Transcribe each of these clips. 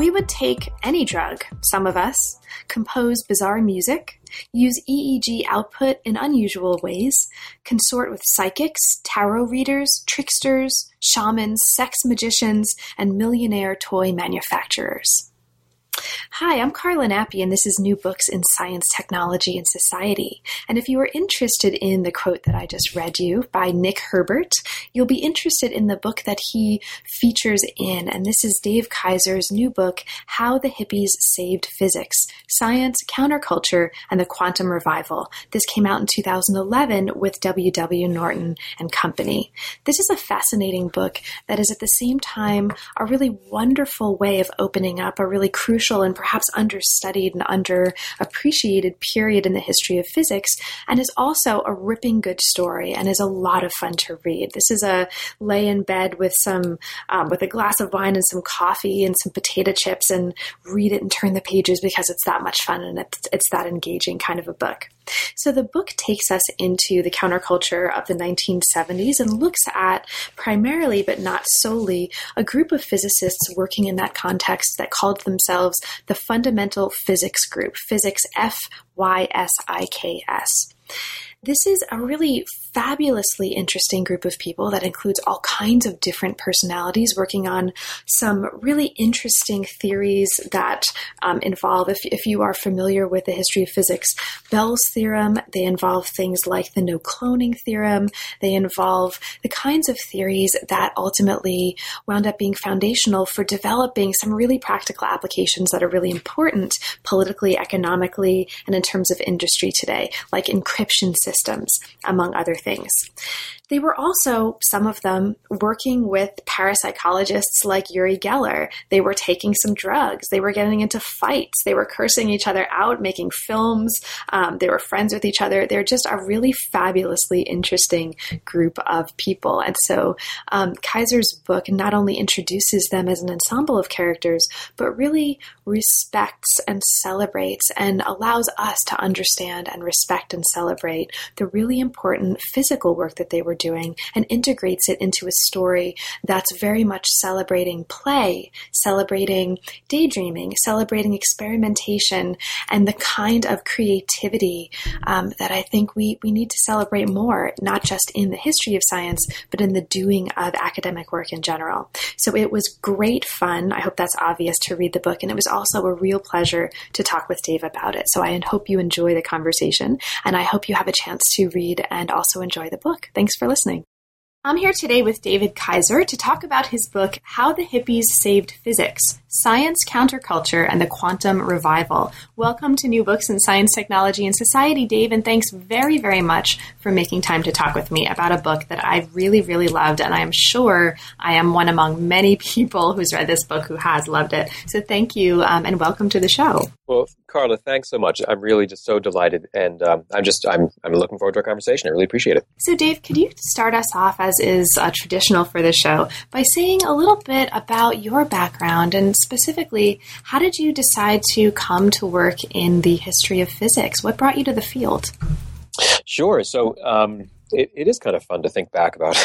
We would take any drug, some of us, compose bizarre music, use EEG output in unusual ways, consort with psychics, tarot readers, tricksters, shamans, sex magicians, and millionaire toy manufacturers. Hi, I'm Carla Nappi, and this is New Books in Science, Technology, and Society. And if you are interested in the quote that I just read you by Nick Herbert, you'll be interested in the book that he features in. And this is Dave Kaiser's new book, How the Hippies Saved Physics Science, Counterculture, and the Quantum Revival. This came out in 2011 with W.W. Norton and Company. This is a fascinating book that is at the same time a really wonderful way of opening up a really crucial and perhaps understudied and underappreciated period in the history of physics, and is also a ripping good story and is a lot of fun to read. This is a lay in bed with some um, with a glass of wine and some coffee and some potato chips and read it and turn the pages because it's that much fun and it's, it's that engaging kind of a book. So the book takes us into the counterculture of the 1970s and looks at primarily, but not solely, a group of physicists working in that context that called themselves the Fundamental Physics Group, Physics F Y S I K S. This is a really fabulously interesting group of people that includes all kinds of different personalities working on some really interesting theories that um, involve, if, if you are familiar with the history of physics, Bell's theorem. They involve things like the no cloning theorem. They involve the kinds of theories that ultimately wound up being foundational for developing some really practical applications that are really important politically, economically, and in terms of industry today, like encryption systems, among other things. They were also, some of them, working with parapsychologists like Uri Geller. They were taking some drugs. They were getting into fights. They were cursing each other out, making films. Um, they were friends with each other. They're just a really fabulously interesting group of people. And so um, Kaiser's book not only introduces them as an ensemble of characters, but really respects and celebrates and allows us to understand and respect and celebrate the really important physical work that they were doing and integrates it into a story that's very much celebrating play, celebrating daydreaming, celebrating experimentation, and the kind of creativity um, that I think we, we need to celebrate more, not just in the history of science, but in the doing of academic work in general. So it was great fun. I hope that's obvious to read the book. And it was also a real pleasure to talk with Dave about it. So I hope you enjoy the conversation and I hope you have a chance to read and also enjoy the book. Thanks for listening. I'm here today with David Kaiser to talk about his book, How the Hippies Saved Physics Science, Counterculture, and the Quantum Revival. Welcome to New Books in Science, Technology, and Society, Dave, and thanks very, very much for making time to talk with me about a book that I really, really loved, and I am sure I am one among many people who's read this book who has loved it. So thank you, um, and welcome to the show. Well, Carla, thanks so much. I'm really just so delighted, and um, I'm just I'm I'm looking forward to our conversation. I really appreciate it. So, Dave, could you start us off, as is uh, traditional for the show, by saying a little bit about your background and specifically, how did you decide to come to work in the history of physics? What brought you to the field? Sure. So, um, it, it is kind of fun to think back about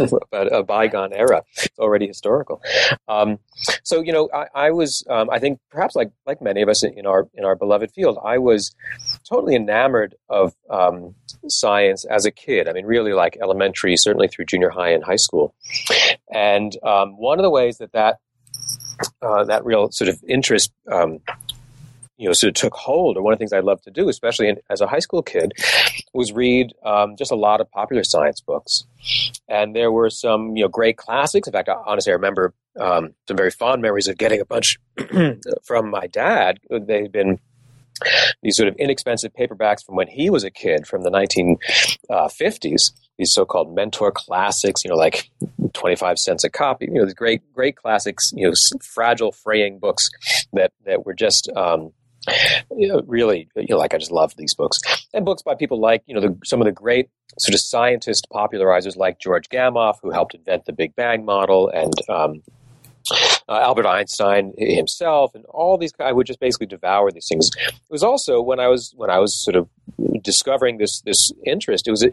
about a bygone era. It's already historical. Um, so you know, I, I was, um, I think, perhaps like like many of us in our in our beloved field, I was totally enamored of um, science as a kid. I mean, really like elementary, certainly through junior high and high school. And um, one of the ways that that uh, that real sort of interest um, you know sort of took hold, or one of the things I loved to do, especially in, as a high school kid, was read um, just a lot of popular science books. And there were some you know great classics. In fact, I, honestly, I remember um, some very fond memories of getting a bunch from my dad. They'd been these sort of inexpensive paperbacks from when he was a kid from the 1950s uh, these so-called mentor classics you know like 25 cents a copy you know these great great classics you know fragile fraying books that that were just um, you know, really, you know, like I just love these books and books by people like, you know, the, some of the great sort of scientist popularizers like George Gamow, who helped invent the Big Bang model, and um, uh, Albert Einstein himself, and all these. I would just basically devour these things. It was also when I was when I was sort of discovering this this interest. It was,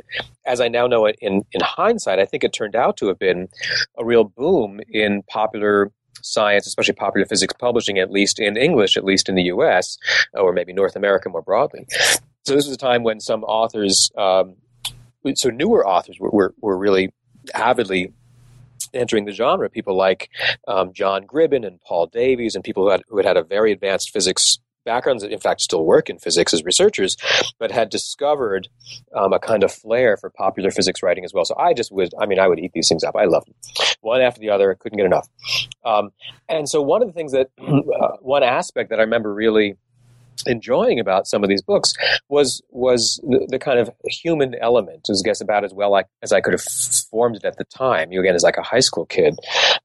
as I now know it in in hindsight, I think it turned out to have been a real boom in popular science, especially popular physics publishing, at least in English, at least in the U.S. or maybe North America more broadly. So this was a time when some authors, um, so newer authors, were, were, were really avidly entering the genre. People like um, John Gribbin and Paul Davies, and people who had who had, had a very advanced physics backgrounds, that in fact, still work in physics as researchers, but had discovered um, a kind of flair for popular physics writing as well. So I just would, I mean, I would eat these things up. I loved them. One after the other, couldn't get enough. Um, and so one of the things that, uh, one aspect that I remember really enjoying about some of these books was was the, the, kind of human element. Was, guess, about as well as I could have formed it at the time. You again, as like a high school kid,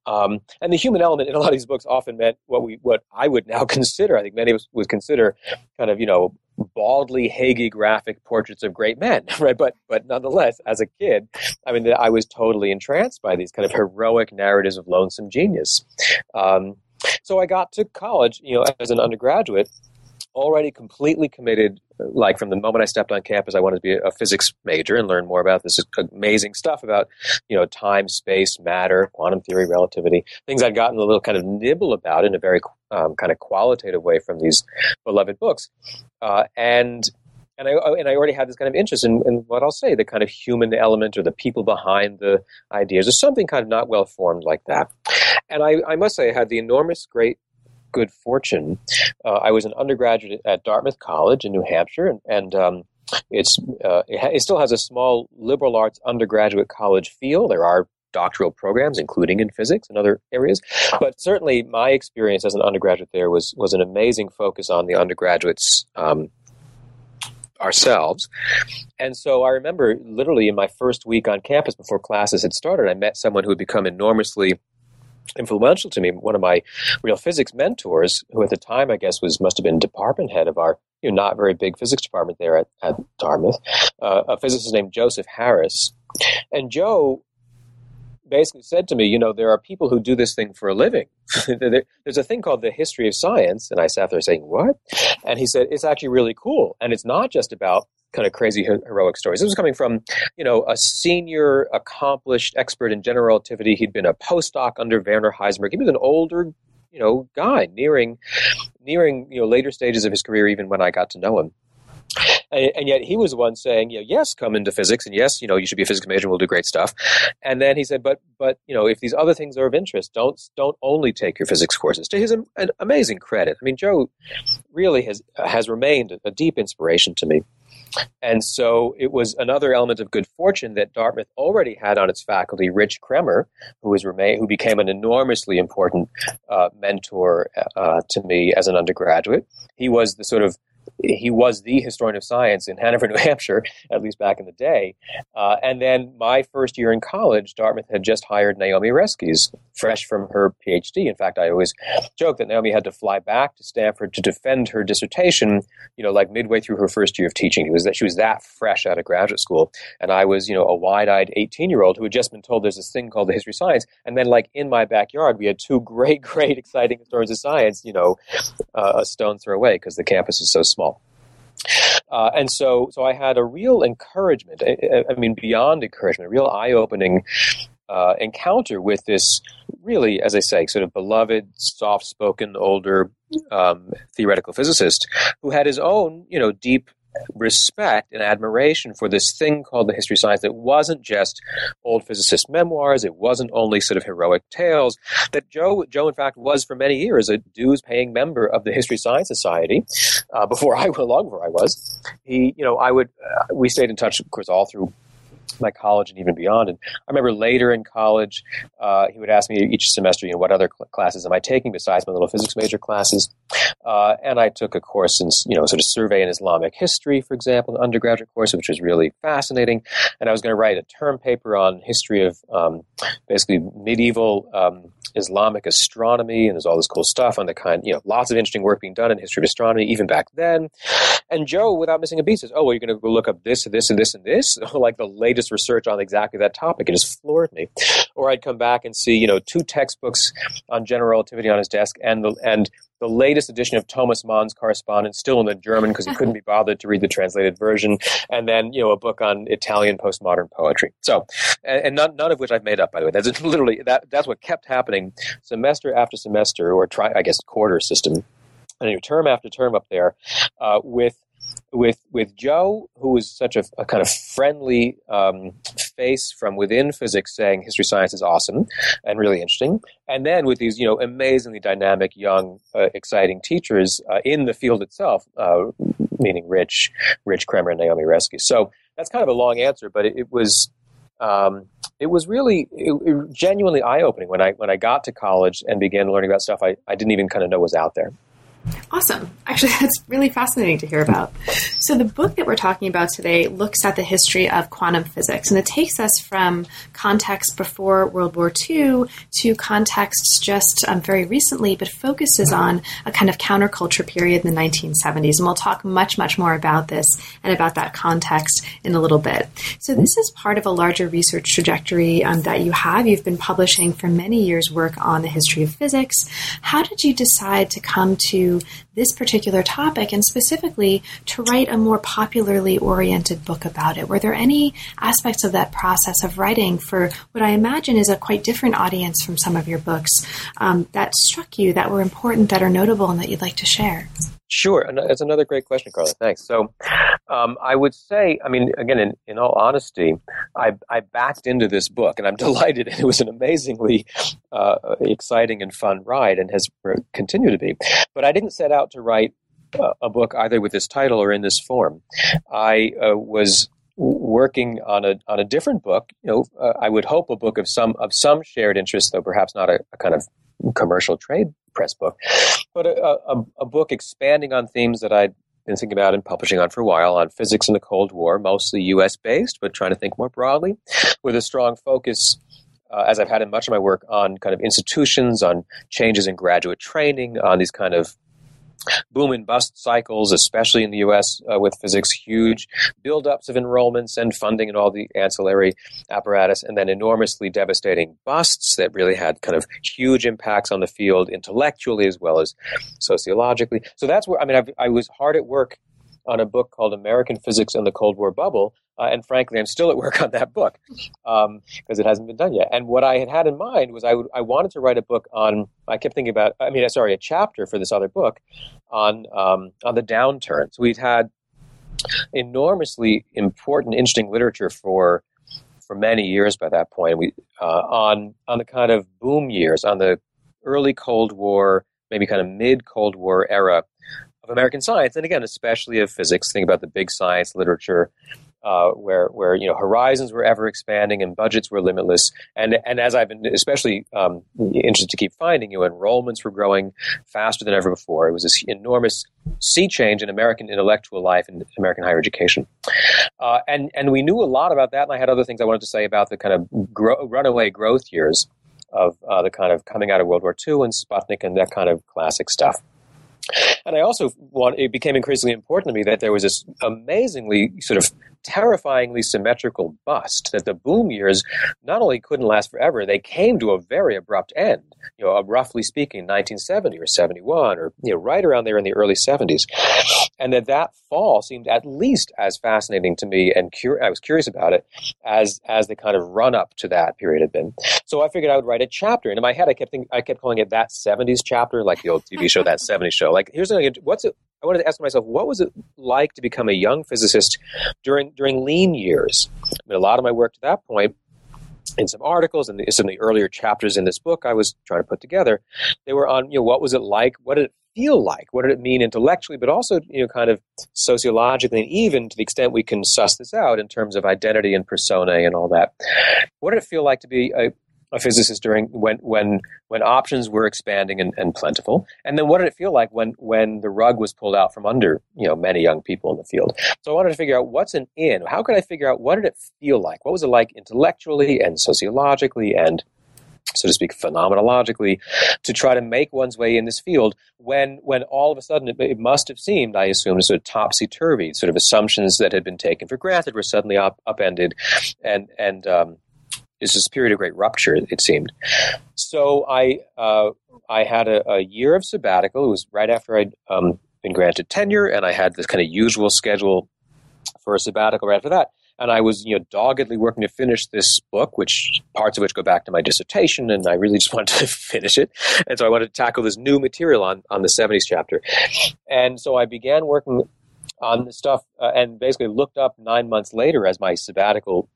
um, and the human element in a lot of these books often meant what we what I would now consider. I think many of us would consider kind of you know baldly hagiographic portraits of great men, right? But but nonetheless, as a kid, I mean, I was totally entranced by these kind of heroic narratives of lonesome genius. Um, so I got to college, you know, as an undergraduate already completely committed like from the moment i stepped on campus i wanted to be a physics major and learn more about this amazing stuff about you know time space matter quantum theory relativity things i'd gotten a little kind of nibble about in a very um, kind of qualitative way from these beloved books uh, and and I and I already had this kind of interest in, in, what I'll say, the kind of human element or the people behind the ideas, or something kind of not well formed like that. And I, I must say, I had the enormous great good fortune. Uh, I was an undergraduate at Dartmouth College in New Hampshire, and, and um, it's uh, it, it, still has a small liberal arts undergraduate college feel. There are doctoral programs, including in physics and other areas. But certainly, my experience as an undergraduate there was was an amazing focus on the undergraduates. Um, ourselves. And so I remember literally in my first week on campus before classes had started, I met someone who had become enormously influential to me. One of my real physics mentors, who at the time I guess was must have been department head of our you know not very big physics department there at, at Dartmouth, uh, a physicist named Joseph Harris, and Joe basically said to me, you know, there are people who do this thing for a living. There's a thing called the history of science, and I sat there saying, "What?" And he said, "It's actually really cool, and it's not just about kind of crazy heroic stories. This was coming from, you know, a senior, accomplished expert in general relativity. He'd been a postdoc under Werner Heisenberg. He was an older, you know, guy, nearing, nearing, you know, later stages of his career, even when I got to know him. And, and, yet he was the one saying, you know, yes, come into physics, and yes, you know, you should be a physics major, and we'll do great stuff. And then he said, but, but, you know, if these other things are of interest, don't, don't only take your physics courses. To his an amazing credit, I mean, Joe really has has remained a deep inspiration to me. And so it was another element of good fortune that Dartmouth already had on its faculty Rich Kremer, who was who became an enormously important uh, mentor uh, to me as an undergraduate. He was the sort of he was the historian of science in Hanover, New Hampshire, at least back in the day. Uh, and then my first year in college, Dartmouth had just hired Naomi Oreskes, fresh from her PhD. In fact, I always joke that Naomi had to fly back to Stanford to defend her dissertation, you know, like midway through her first year of teaching. It was that she was that fresh out of graduate school. And I was, you know, a wide-eyed 18-year-old who had just been told there's this thing called the history of science. And then, like, in my backyard, we had two great, great, exciting historians of science, you know, uh, a stone's throw away because the campus is so small. Uh, and so, so I had a real encouragement. I, I mean, beyond encouragement, a real eye-opening uh, encounter with this really, as I say, sort of beloved, soft-spoken, older um, theoretical physicist who had his own, you know, deep respect and admiration for this thing called the history of science that wasn't just old physicist memoirs. It wasn't only sort of heroic tales. That Joe, Joe, in fact, was for many years a dues-paying member of the History Science Society. Uh, before I, long before I was, he, you know, I would, uh, we stayed in touch, of course, all through my college and even beyond. And I remember later in college, uh, he would ask me each semester, you know, what other cl- classes am I taking besides my little physics major classes? Uh, and I took a course in, you know, sort of survey in Islamic history, for example, an undergraduate course, which was really fascinating. And I was going to write a term paper on history of um, basically medieval um, Islamic astronomy, and there's all this cool stuff on the kind, you know, lots of interesting work being done in history of astronomy, even back then. And Joe, without missing a beat, says, "Oh, well, you're going to go look up this, and this, and this, and this, like the latest research on exactly that topic." It just floored me. Or I'd come back and see, you know, two textbooks on general relativity on his desk, and the and the latest edition of Thomas Mann's correspondence, still in the German because he couldn't be bothered to read the translated version, and then you know a book on Italian postmodern poetry. So, and, and none, none, of which I've made up, by the way. That's literally that. That's what kept happening semester after semester, or try, I guess, quarter system, and term after term up there, uh, with with with Joe, who was such a, a kind of friendly um, face from within physics, saying history science is awesome and really interesting, and then with these you know amazingly dynamic, young, uh, exciting teachers uh, in the field itself, uh, meaning Rich, Rich Kremer, and Naomi Oreskes. So that's kind of a long answer, but it, it was. Um, it was really it, it genuinely eye opening when I when I got to college and began learning about stuff I, I didn't even kind of know was out there. Awesome. Actually, that's really fascinating to hear about. So, the book that we're talking about today looks at the history of quantum physics, and it takes us from context before World War II to contexts just um, very recently, but focuses on a kind of counterculture period in the 1970s. And we'll talk much, much more about this and about that context in a little bit. So, this is part of a larger research trajectory um, that you have. You've been publishing for many years work on the history of physics. How did you decide to come to to this particular topic and specifically to write a more popularly oriented book about it? Were there any aspects of that process of writing for what I imagine is a quite different audience from some of your books um, that struck you, that were important, that are notable, and that you'd like to share? Sure, that's another great question, Carla. Thanks. So, um, I would say, I mean, again, in, in all honesty, I, I backed into this book, and I'm delighted. It was an amazingly uh, exciting and fun ride, and has continued to be. But I didn't set out to write a book either with this title or in this form. I uh, was working on a on a different book. You know, uh, I would hope a book of some of some shared interest, though perhaps not a, a kind of commercial trade press book, but a, a, a book expanding on themes that I'd been thinking about and publishing on for a while on physics in the Cold War, mostly US based, but trying to think more broadly, with a strong focus, uh, as I've had in much of my work, on kind of institutions, on changes in graduate training, on these kind of boom and bust cycles, especially in the U.S. Uh, with physics, huge buildups of enrollments and funding and all the ancillary apparatus, and then enormously devastating busts that really had kind of huge impacts on the field intellectually as well as sociologically. So that's where I mean I've, I was hard at work on a book called American Physics and the Cold War Bubble. Uh, and frankly, I'm still at work on that book because um, it hasn't been done yet. And what I had had in mind was I, wanted to write a book on. I kept thinking about. I mean, sorry, a chapter for this other book on um, on the downturn. So we've had enormously important, interesting literature for for many years by that point. We uh, on on the kind of boom years, on the early Cold War, maybe kind of mid Cold War era of American science, and again, especially of physics. Think about the big science literature, uh, where where you know horizons were ever expanding and budgets were limitless, and and as I've been especially um, interested to keep finding, you know, enrollments were growing faster than ever before. It was this enormous sea change in American intellectual life and American higher education, uh, and and we knew a lot about that. And I had other things I wanted to say about the kind of gro- runaway growth years of uh, the kind of coming out of World War II and Sputnik and that kind of classic stuff. And I also want, it became increasingly important to me that there was this amazingly sort of terrifyingly symmetrical bust that the boom years not only couldn't last forever, they came to a very abrupt end. You know, uh, roughly speaking, 1970 or 71 or, you know, right around there in the early 70s. And that that fall seemed at least as fascinating to me and cur- I was curious about it as, as the kind of run up to that period had been. So I figured I would write a chapter. And in my head, I kept thinking, I kept calling it that 70s chapter, like the old TV show, That 70s Show like here's. What's it? I wanted to ask myself, what was it like to become a young physicist during during lean years? I mean, a lot of my work to that point in some articles and some of the earlier chapters in this book I was trying to put together, they were on, you know, what was it like? What did it feel like? What did it mean intellectually, but also, you know, kind of sociologically, and even to the extent we can suss this out in terms of identity and personae and all that. What did it feel like to be a, a physicist during when when when options were expanding and, and, plentiful, and then what did it feel like when when the rug was pulled out from under you know many young people in the field? So I wanted to figure out what's an in. How could I figure out what did it feel like? What was it like intellectually and sociologically and so to speak, phenomenologically, to try to make one's way in this field when, when all of a sudden it, it must have seemed, I assume, sort of topsy turvy, sort of assumptions that had been taken for granted were suddenly up, upended, and and um, is this period of great rupture, it seemed. So I uh, I had a, a, year of sabbatical. It was right after I'd um, been granted tenure, and I had this kind of usual schedule for a sabbatical right after that. And I was, you know, doggedly working to finish this book, which parts of which go back to my dissertation, and I really just wanted to finish it. And so I wanted to tackle this new material on on the '70s chapter. And so I began working on the stuff, uh, and basically looked up nine months later as my sabbatical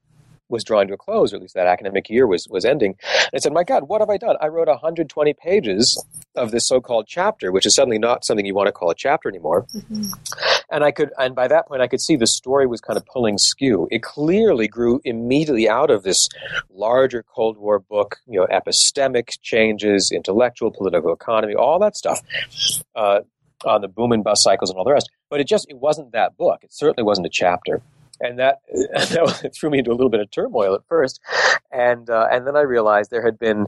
was drawing to a close, or at least that academic year was was ending. And I said, "My God, what have I done? I wrote 120 pages of this so-called chapter, which is suddenly not something you want to call a chapter anymore." Mm-hmm. And I could, and by that point, I could see the story was kind of pulling skew. It clearly grew immediately out of this larger Cold War book, you know, epistemic changes, intellectual, political economy, all that stuff. Uh, on the boom and bust cycles and all the rest, but it just it wasn't that book. It certainly wasn't a chapter and that that threw me into a little bit of turmoil at first, and uh, and then I realized there had been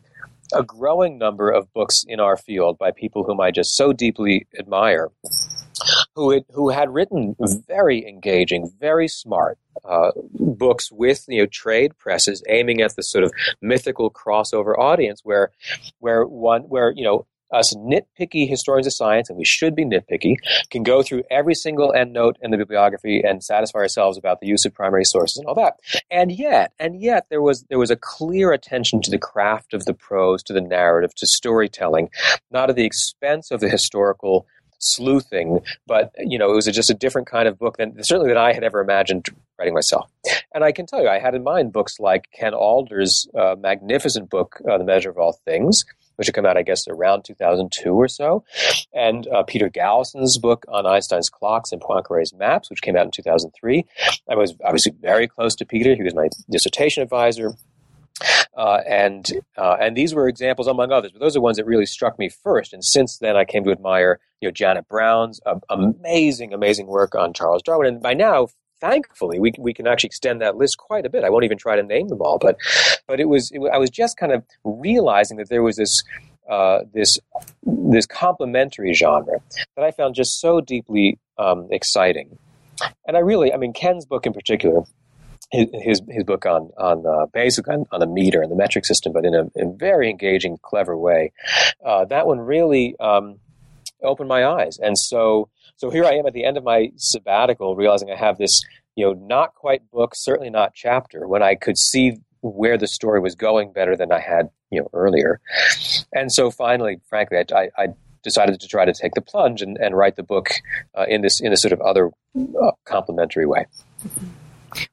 a growing number of books in our field by people whom I just so deeply admire, who had, who had written very engaging, very smart uh, books with you know trade presses aiming at the sort of mythical crossover audience where where one where you know us nitpicky historians of science, and we should be nitpicky, can go through every single endnote in the bibliography and satisfy ourselves about the use of primary sources and all that. And yet, and yet, there was there was a clear attention to the craft of the prose, to the narrative, to storytelling, not at the expense of the historical sleuthing, but you know, it was just a different kind of book than certainly than I had ever imagined writing myself. And I can tell you, I had in mind books like Ken Alder's uh, magnificent book, uh, The Measure of All Things, which had come out, I guess, around 2002 or so, and uh, Peter Galison's book on Einstein's clocks and Poincaré's maps, which came out in 2003. I was obviously very close to Peter. He was my dissertation advisor. Uh, and uh, and these were examples among others, but those are ones that really struck me first. And since then, I came to admire you know Janet Browne's uh, amazing, amazing work on Charles Darwin. And by now, thankfully, we we can actually extend that list quite a bit. I won't even try to name them all, but but it was it, I was just kind of realizing that there was this. Uh, this this complementary genre that I found just so deeply um, exciting, and I really, I mean, Ken's book in particular, his his book on on uh, basically on, on, the meter and the metric system, but in a, in very engaging, clever way. Uh, that one really um, opened my eyes, and so so here I am at the end of my sabbatical, realizing I have this, you know, not quite book, certainly not chapter, when I could see where the story was going better than I had, you know, earlier. And so finally, frankly, I, I decided to try to take the plunge and, and write the book uh, in this in a sort of other uh, complementary way. Mm-hmm.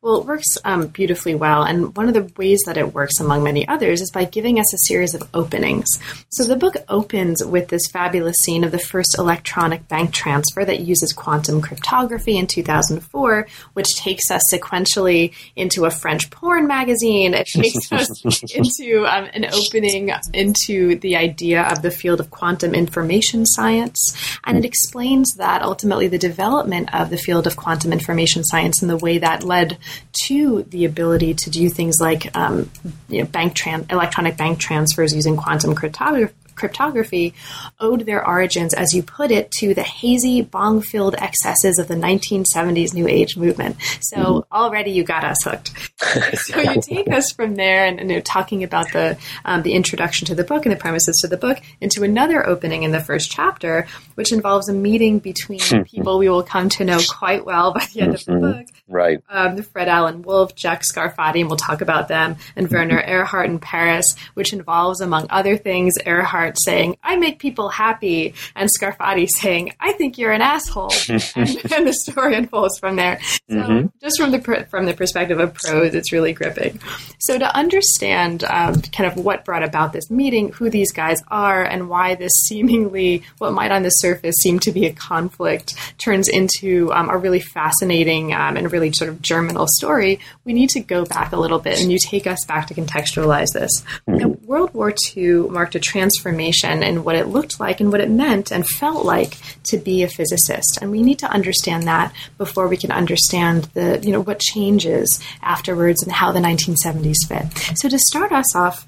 Well, it works um, beautifully well. And one of the ways that it works, among many others, is by giving us a series of openings. So the book opens with this fabulous scene of the first electronic bank transfer that uses quantum cryptography in 2004, which takes us sequentially into a French porn magazine. It takes us into um, an opening into the idea of the field of quantum information science. And it explains that ultimately the development of the field of quantum information science and the way that led led to the ability to do things like um, you know, bank tran- electronic bank transfers using quantum cryptography cryptography owed their origins, as you put it, to the hazy, bong filled excesses of the 1970s New Age movement. So mm-hmm. already you got us hooked. so you take us from there and, and you know, talking about the, um, the introduction to the book and the premises to the book into another opening in the first chapter, which involves a meeting between people we will come to know quite well by the end of the mm-hmm. book. Right. Um, Fred Alan Wolf, Jack Sarfati, and we'll talk about them, and Werner Erhard in Paris, which involves, among other things, Erhard Saying, I make people happy, and Sarfati saying, I think you're an asshole. and, and, the story unfolds from there. So, mm-hmm. just from the, from the perspective of prose, it's really gripping. So, to understand um, kind of what brought about this meeting, who these guys are, and why this seemingly, what might on the surface seem to be a conflict, turns into um, a really fascinating um, and really sort of germinal story, we need to go back a little bit and you take us back to contextualize this. Mm-hmm. World War II marked a transformation in what it looked like and what it meant and felt like to be a physicist. And we need to understand that before we can understand the, you know, what changes afterwards and how the 1970s fit. So to start us off,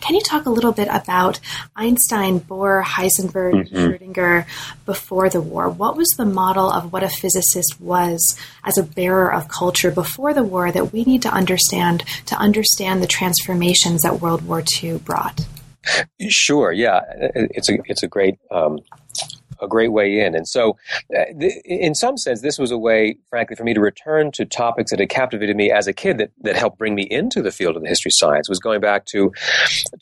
can you talk a little bit about Einstein, Bohr, Heisenberg, mm-hmm. Schrodinger before the war? What was the model of what a physicist was as a bearer of culture before the war that we need to understand to understand the transformations that World War II brought? Sure. Yeah, it's a it's a great um, a great way in. And so, uh, th- in some sense, this was a way, frankly, for me to return to topics that had captivated me as a kid that, that helped bring me into the field of the history of science. Was going back to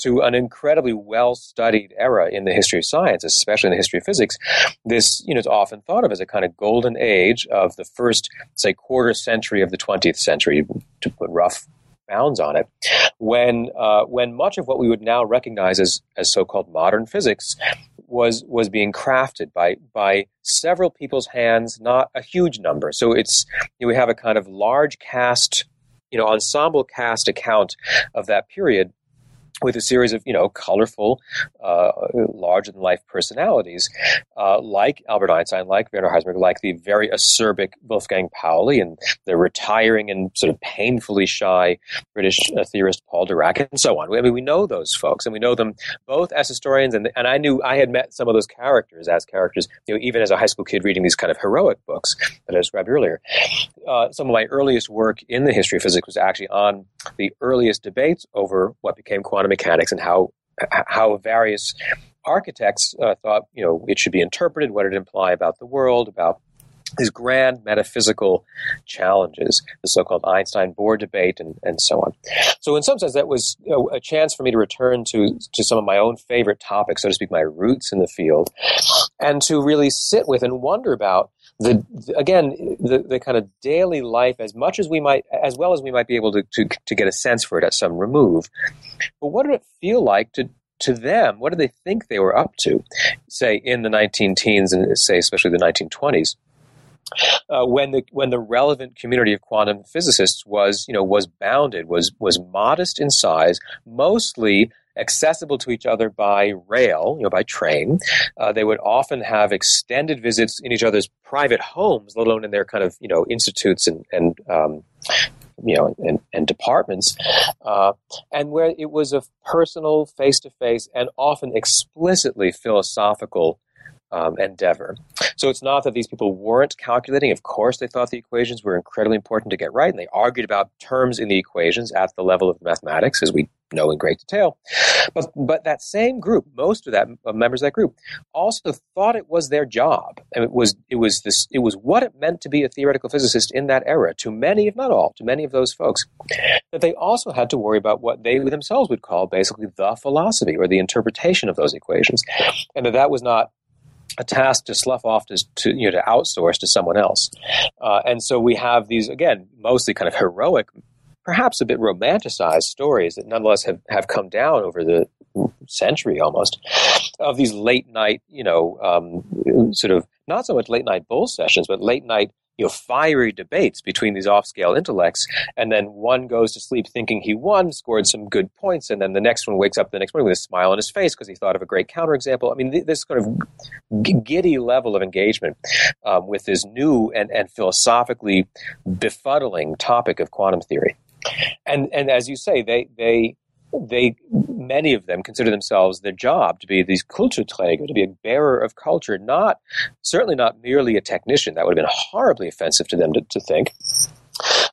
to an incredibly well studied era in the history of science, especially in the history of physics. This, you know, is often thought of as a kind of golden age of the first, say, quarter century of the 20th century, to put rough bounds on it, when uh, when much of what we would now recognize as as so-called modern physics was was being crafted by by several people's hands, not a huge number. So it's you know, we have a kind of large cast, you know, ensemble cast account of that period with a series of you know colorful, uh, larger than life personalities, uh, like Albert Einstein, like Werner Heisenberg, like the very acerbic Wolfgang Pauli, and the retiring and sort of painfully shy British uh, theorist Paul Dirac, and so on. I mean, we know those folks, and we know them both as historians, and and I knew I had met some of those characters as characters, you know, even as a high school kid reading these kind of heroic books that I described earlier. Uh, some of my earliest work in the history of physics was actually on the earliest debates over what became quantum mechanics and how how various architects uh, thought you know it should be interpreted, what it imply about the world, about these grand metaphysical challenges, the so-called Einstein-Bohr debate, and, and so on. So, in some sense, that was you know, a chance for me to return to to some of my own favorite topics, so to speak, my roots in the field, and to really sit with and wonder about the, again the, the kind of daily life as much as we might as well as we might be able to, to, to get a sense for it at some remove. But what did it feel like to to them? What did they think they were up to? Say in the 19 teens and say especially the 1920s uh, when the when the relevant community of quantum physicists was you know was bounded was was modest in size mostly accessible to each other by rail, you know, by train. Uh, they would often have extended visits in each other's private homes, let alone in their kind of, you know, institutes and, and um, you know, and, and departments, uh, and where it was a personal, face to face, and often explicitly philosophical um, endeavor. So it's not that these people weren't calculating. Of course, they thought the equations were incredibly important to get right, and they argued about terms in the equations at the level of mathematics, as we know in great detail. But but that same group, most of that of members of that group, also thought it was their job, and it was it was this it was what it meant to be a theoretical physicist in that era. To many, if not all, to many of those folks, that they also had to worry about what they themselves would call basically the philosophy or the interpretation of those equations, and that that was not a task to slough off to, to, you know to outsource to someone else, uh, and so we have these again mostly kind of heroic, perhaps a bit romanticized stories that nonetheless have, have come down over the century almost of these late night you know um, sort of not so much late night bull sessions but late night you know, fiery debates between these off-scale intellects, and then one goes to sleep thinking he won, scored some good points, and then the next one wakes up the next morning with a smile on his face because he thought of a great counterexample. I mean, th- this kind of giddy level of engagement um, with this new and, and philosophically befuddling topic of quantum theory. And and as you say, they they they many of them consider themselves their job to be these Kulturträger, to be a bearer of culture, not certainly not merely a technician. That would have been horribly offensive to them to, to think.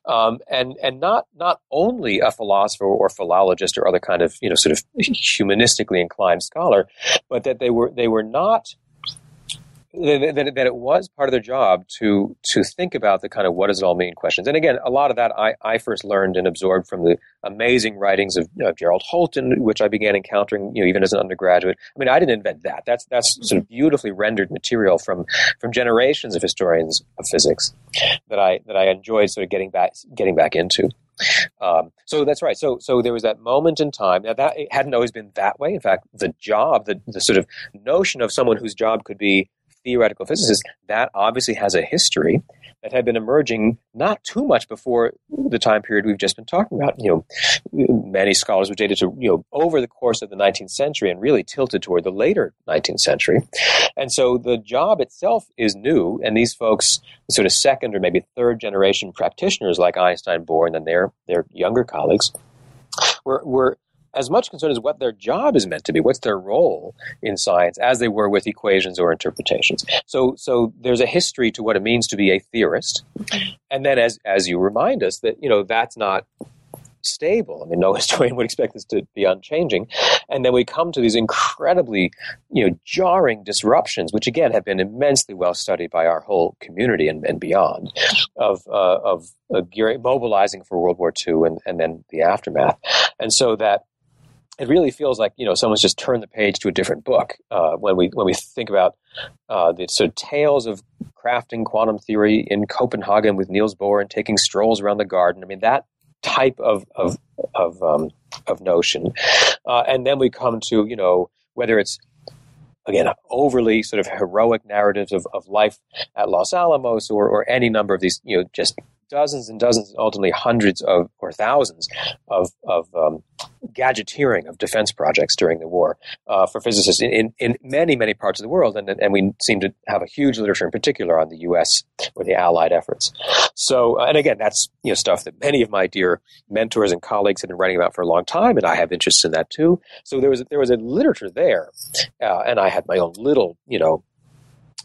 Um, and and not not only a philosopher or philologist or other kind of you know sort of humanistically inclined scholar, but that they were they were not that, that, it was part of their job to to think about the kind of what does it all mean questions. And again, a lot of that I, I first learned and absorbed from the amazing writings of Gerald Holton, which I began encountering, you know, even as an undergraduate. I mean, I didn't invent that. That's that's sort of beautifully rendered material from from generations of historians of physics that I that I enjoyed sort of getting back getting back into. Um, so that's right. So so there was that moment in time. Now that it hadn't always been that way. In fact, the job, the, the sort of notion of someone whose job could be theoretical physicists, that obviously has a history that had been emerging not too much before the time period we've just been talking about. You know, many scholars would date it to, you know, over the course of the 19th century and really tilted toward the later 19th century. And so the job itself is new, and these folks, sort of second or maybe third generation practitioners like Einstein, Bohr, and then their, their younger colleagues, were, were as much concerned as what their job is meant to be, what's their role in science, as they were with equations or interpretations. So, so there's a history to what it means to be a theorist, and then as as you remind us that you know that's not stable. I mean, no historian would expect this to be unchanging. And then we come to these incredibly, you know, jarring disruptions, which again have been immensely well studied by our whole community and, and beyond, of uh, of uh, mobilizing for World War II and, and then the aftermath. And so that it really feels like you know someone's just turned the page to a different book uh, when we when we think about uh, the sort of tales of crafting quantum theory in Copenhagen with Niels Bohr and taking strolls around the garden. I mean that type of of of, um, of notion, uh, and then we come to you know whether it's again overly sort of heroic narratives of, of life at Los Alamos or, or any number of these you know just dozens and dozens, ultimately hundreds of or thousands of, of um, gadgeteering of defense projects during the war uh, for physicists in, in, in, many, many parts of the world. And, and we seem to have a huge literature in particular on the U.S. or the Allied efforts. So, uh, and again, that's you know stuff that many of my dear mentors and colleagues have been writing about for a long time, and I have interest in that too. So there was there was a literature there, uh, and I had my own little you know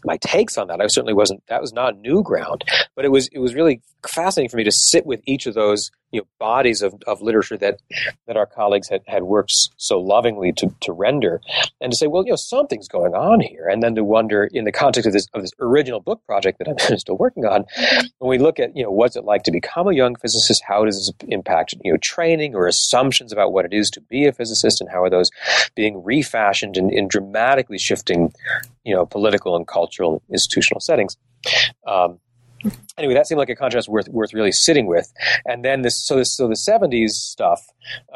my takes on that. I certainly wasn't. That was not new ground, but it was. It was really fascinating for me to sit with each of those you know bodies of, of literature that that our colleagues had, had worked so lovingly to, to render and to say well you know something's going on here and then to wonder in the context of this of this original book project that I'm still working on when we look at you know what's it like to become a young physicist how does this impact you know training or assumptions about what it is to be a physicist and how are those being refashioned in, in dramatically shifting you know political and cultural institutional settings um, anyway, that seemed like a contrast worth worth really sitting with. And then this, so this, so the '70s stuff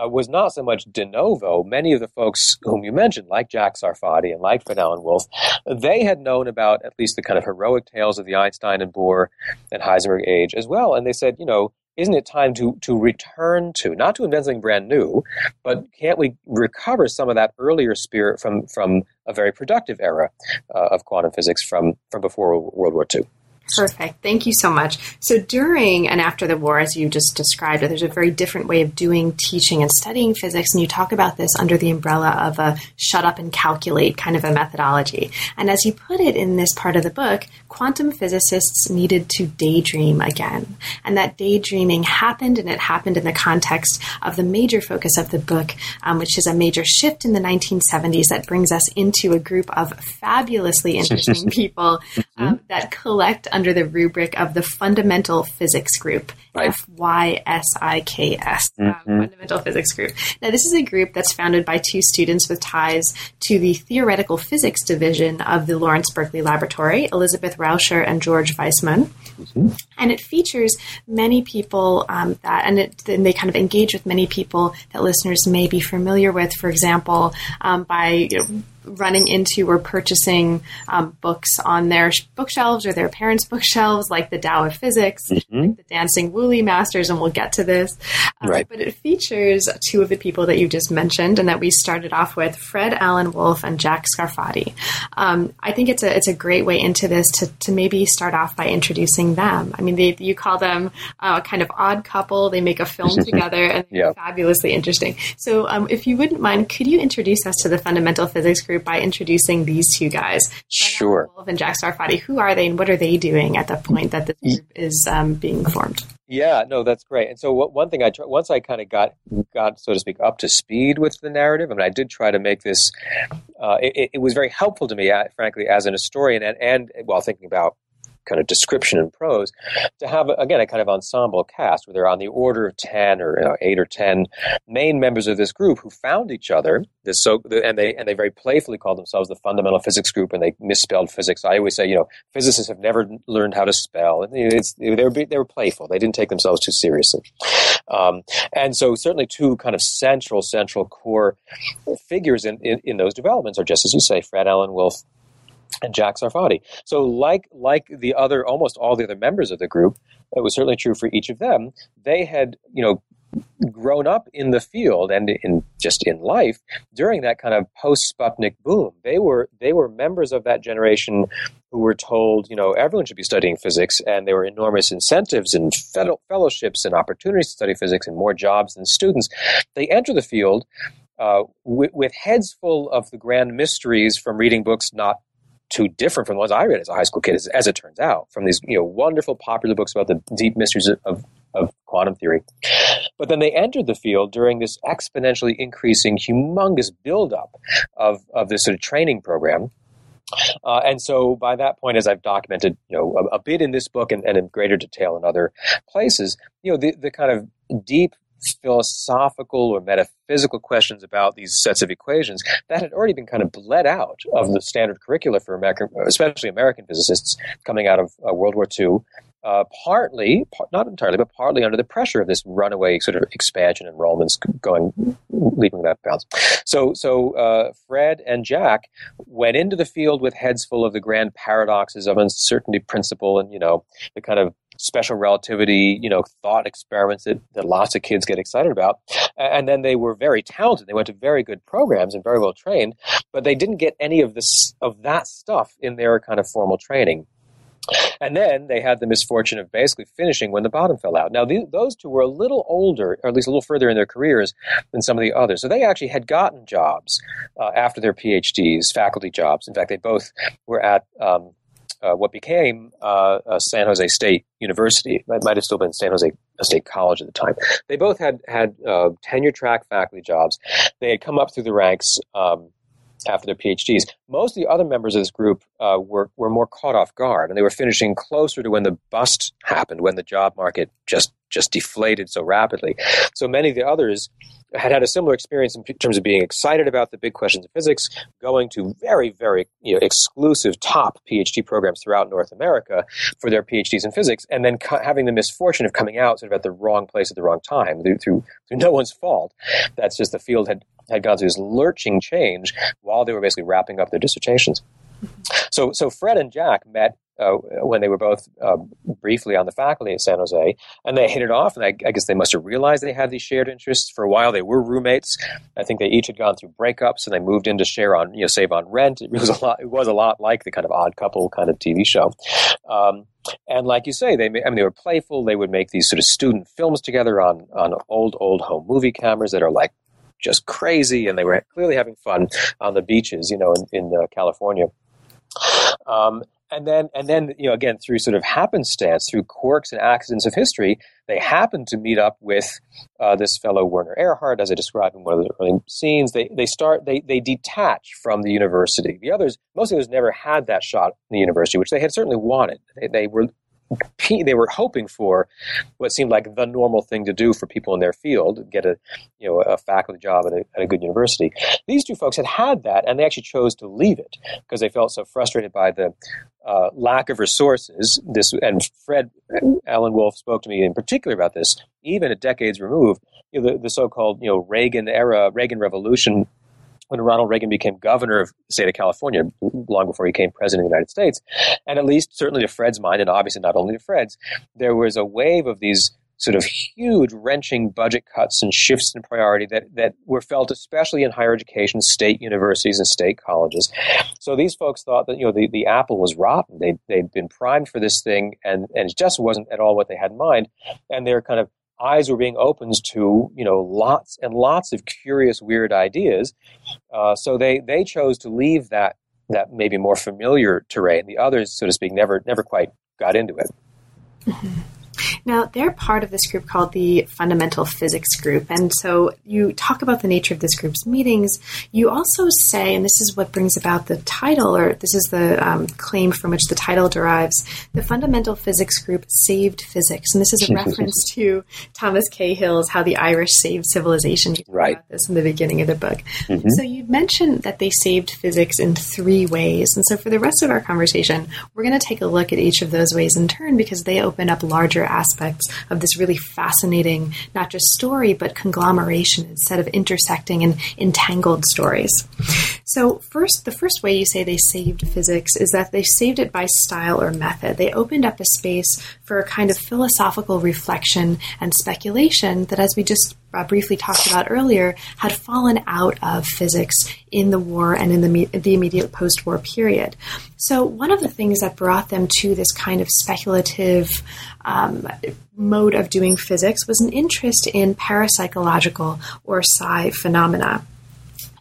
uh, was not so much de novo. Many of the folks whom you mentioned, like Jack Sarfati and like Alan Wolf, they had known about at least the kind of heroic tales of the Einstein and Bohr and Heisenberg age as well. And they said, you know, isn't it time to to return to not to invent something brand new, but can't we recover some of that earlier spirit from from a very productive era uh, of quantum physics from from before World War II? Perfect. Thank you so much. So, during and after the war, as you just described, there's a very different way of doing teaching and studying physics. And you talk about this under the umbrella of a shut up and calculate kind of a methodology. And as you put it in this part of the book, quantum physicists needed to daydream again. And that daydreaming happened, and it happened in the context of the major focus of the book, um, which is a major shift in the 1970s that brings us into a group of fabulously interesting people um, that collect under the rubric of the Fundamental Physics Group, right. F Y S I K S, mm-hmm. Fundamental Physics Group. Now, this is a group that's founded by two students with ties to the Theoretical Physics Division of the Lawrence Berkeley Laboratory, Elizabeth Rauscher and George Weissmann. Mm-hmm. And it features many people um, that, and, it, and, they kind of engage with many people that listeners may be familiar with, for example, um, by you know, running into or purchasing um, books on their bookshelves or their parents' bookshelves, like the Tao of Physics, mm-hmm. like the Dancing Wu Li Masters, and we'll get to this. Um, right. But it features two of the people that you just mentioned and that we started off with, Fred Alan Wolf and Jack Sarfati. Um, I think it's a it's a great way into this to, to maybe start off by introducing them. I mean, they, you call them uh, a kind of odd couple. They make a film together and yep. fabulously interesting. So, um, if you wouldn't mind, could you introduce us to the fundamental physics group? by introducing these two guys. Sure. Wolf and Jack Sarfati. Who are they and what are they doing at the point that this group is um, being formed? Yeah, no, that's great. And so what, one thing I tr- once I kind of got got so to speak up to speed with the narrative. I mean, I did try to make this. Uh, it, it, was very helpful to me, uh, frankly, as an historian, and and while thinking about kind of description and prose, to have again a kind of ensemble cast where they're on the order of ten or you know, eight or ten main members of this group who found each other. This so and they and they very playfully call themselves the fundamental physics group, and they misspelled physics. I always say, you know, physicists have never learned how to spell. It's, they were they were playful. They didn't take themselves too seriously, um, and so certainly two kind of central central core figures in, in, in those developments are just as you say, Fred Alan Wolf and Jack Sarfati. So, like like the other, almost all the other members of the group, it was certainly true for each of them. They had, you know, grown up in the field and in just in life during that kind of post Sputnik boom. They were they were members of that generation who were told, you know, everyone should be studying physics, and there were enormous incentives and fellowships and opportunities to study physics and more jobs than students. They enter the field uh, with, with heads full of the grand mysteries from reading books not too different from the ones I read as a high school kid, as, as it turns out, from these you know wonderful popular books about the deep mysteries of, of quantum theory. But then they entered the field during this exponentially increasing, humongous buildup of, of this sort of training program. Uh, and so by that point, as I've documented, you know, a, a bit in this book and, and, in greater detail in other places, you know, the, the kind of deep philosophical or metaphysical questions about these sets of equations that had already been kind of bled out of the standard curricula for American, especially American physicists coming out of uh, World War II. Uh, partly, not entirely, but partly under the pressure of this runaway sort of expansion enrollments going, leaping without bounds. So, so uh, Fred and Jack went into the field with heads full of the grand paradoxes of uncertainty principle and, you know, the kind of special relativity, you know, thought experiments that, that lots of kids get excited about. And then they were very talented. They went to very good programs and very well trained, but they didn't get any of this of that stuff in their kind of formal training. And then they had the misfortune of basically finishing when the bottom fell out. Now, those two were a little older, or at least a little further in their careers than some of the others. So they actually had gotten jobs uh, after their PhDs, faculty jobs. In fact, they both were at um, uh, what became uh, San Jose State University. It might have still been San Jose State College at the time. They both had had uh, tenure track faculty jobs. They had come up through the ranks. Um, after their PhDs. Most of the other members of this group uh, were, were more caught off guard, and they were finishing closer to when the bust happened, when the job market just just deflated so rapidly. So many of the others had had a similar experience in terms of being excited about the big questions of physics, going to very, very you know, exclusive top PhD programs throughout North America for their PhDs in physics, and then co- having the misfortune of coming out sort of at the wrong place at the wrong time through, through, through no one's fault. That's just the field had, had gone through this lurching change while they were basically wrapping up their dissertations. So, so Fred and Jack met uh, when they were both uh, briefly on the faculty at San Jose, and they hit it off. And I, I, guess they must have realized they had these shared interests. For a while, they were roommates. I think they each had gone through breakups, and they moved in to share on, you know, save on rent. It was a lot. It was a lot like the kind of odd couple kind of TV show. Um, and like you say, they I mean they were playful. They would make these sort of student films together on on old old home movie cameras that are like just crazy, and they were clearly having fun on the beaches, you know, in, in uh, California. Um, and then and then you know again through sort of happenstance through quirks and accidents of history they happen to meet up with uh, this fellow werner erhard as i described in one of the early scenes. They they start they they detach from the university. The others most of those never had that shot in the university which they had certainly wanted. They, they were they were hoping for what seemed like the normal thing to do for people in their field, get a you know a faculty job at a, at a good university. These two folks had had that, and they actually chose to leave it because they felt so frustrated by the uh, lack of resources. This and Fred Alan Wolf spoke to me in particular about this, even at decades removed. You know, the, the so-called you know Reagan era, Reagan Revolution when Ronald Reagan became governor of the state of California, long before he became president of the United States. And at least, certainly to Fred's mind, and obviously not only to Fred's, there was a wave of these sort of huge wrenching budget cuts and shifts in priority that, that were felt especially in higher education, state universities and state colleges. So these folks thought that, you know, the, the apple was rotten. They, they'd been primed for this thing and, and it just wasn't at all what they had in mind. And they're kind of eyes were being opened to you know lots and lots of curious, weird ideas. Uh, so they they chose to leave that that maybe more familiar terrain. The others, so to speak, never never quite got into it. Mm-hmm. Now, they're part of this group called the Fundamental Physics Group. And so you talk about the nature of this group's meetings. You also say, and this is what brings about the title, or this is the um, claim from which the title derives the Fundamental Physics Group saved physics. And this is a reference to Thomas Cahill's How the Irish Saved Civilization. You right. about this in the beginning of the book. Mm-hmm. So you mentioned that they saved physics in three ways. And so for the rest of our conversation, we're going to take a look at each of those ways in turn because they open up larger aspects of this really fascinating, not just story, but conglomeration instead of intersecting and entangled stories. So, first, the first way you say they saved physics is that they saved it by style or method. They opened up a space for a kind of philosophical reflection and speculation that, as we just uh, briefly talked about earlier, had fallen out of physics in the war and in the, the immediate post war period. So, one of the things that brought them to this kind of speculative um, mode of doing physics was an interest in parapsychological or psi phenomena.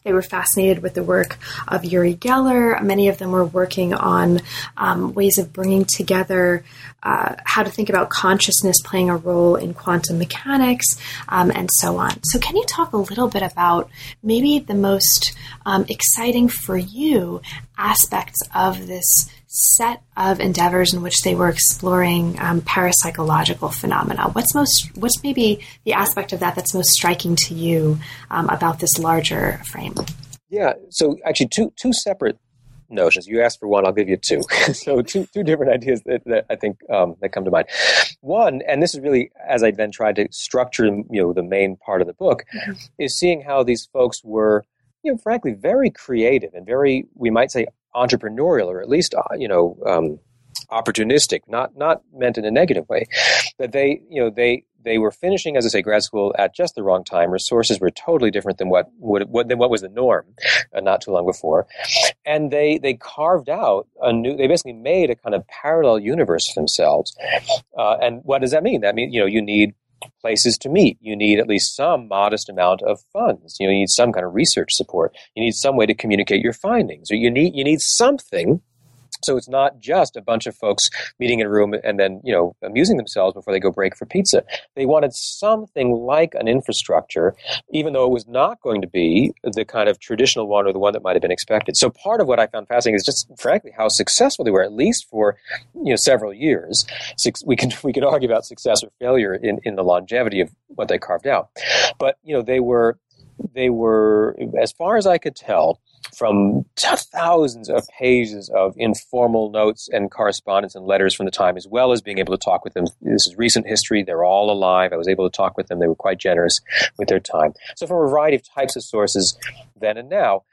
They were fascinated with the work of Uri Geller. Many of them were working on um, ways of bringing together uh, how to think about consciousness playing a role in quantum mechanics um, and so on. So, can you talk a little bit about maybe the most um, exciting for you aspects of this set of endeavors in which they were exploring um, parapsychological phenomena. What's most, what's maybe the aspect of that that's most striking to you um, about this larger frame? Yeah, so actually, two two separate notions. You asked for one, I'll give you two. so two two different ideas that, that I think um, that come to mind. One, and this is really as I then tried to structure you know the main part of the book, mm-hmm. is seeing how these folks were you know frankly very creative and very we might say entrepreneurial or at least uh, you know um, opportunistic, not not meant in a negative way. That they you know they they were finishing, as I say, grad school at just the wrong time. Resources were totally different than what would what, than what was the norm uh, not too long before, and they they carved out a new. They basically made a kind of parallel universe for themselves. Uh, and what does that mean? That means you know you need places to meet. You need at least some modest amount of funds. You, need some kind of research support. You need some way to communicate your findings. Or you need you need something so it's not just a bunch of folks meeting in a room and then, you know, amusing themselves before they go break for pizza. They wanted something like an infrastructure, even though it was not going to be the kind of traditional one or the one that might have been expected. So part of what I found fascinating is just, frankly, how successful they were, at least for, you know, several years. We can, we can argue about success or failure in, in the longevity of what they carved out. But, you know, they were, they were, as far as I could tell, from thousands of pages of informal notes and correspondence and letters from the time, as well as being able to talk with them. This is recent history. They're all alive. I was able to talk with them. They were quite generous with their time. So, from a variety of types of sources, then and now,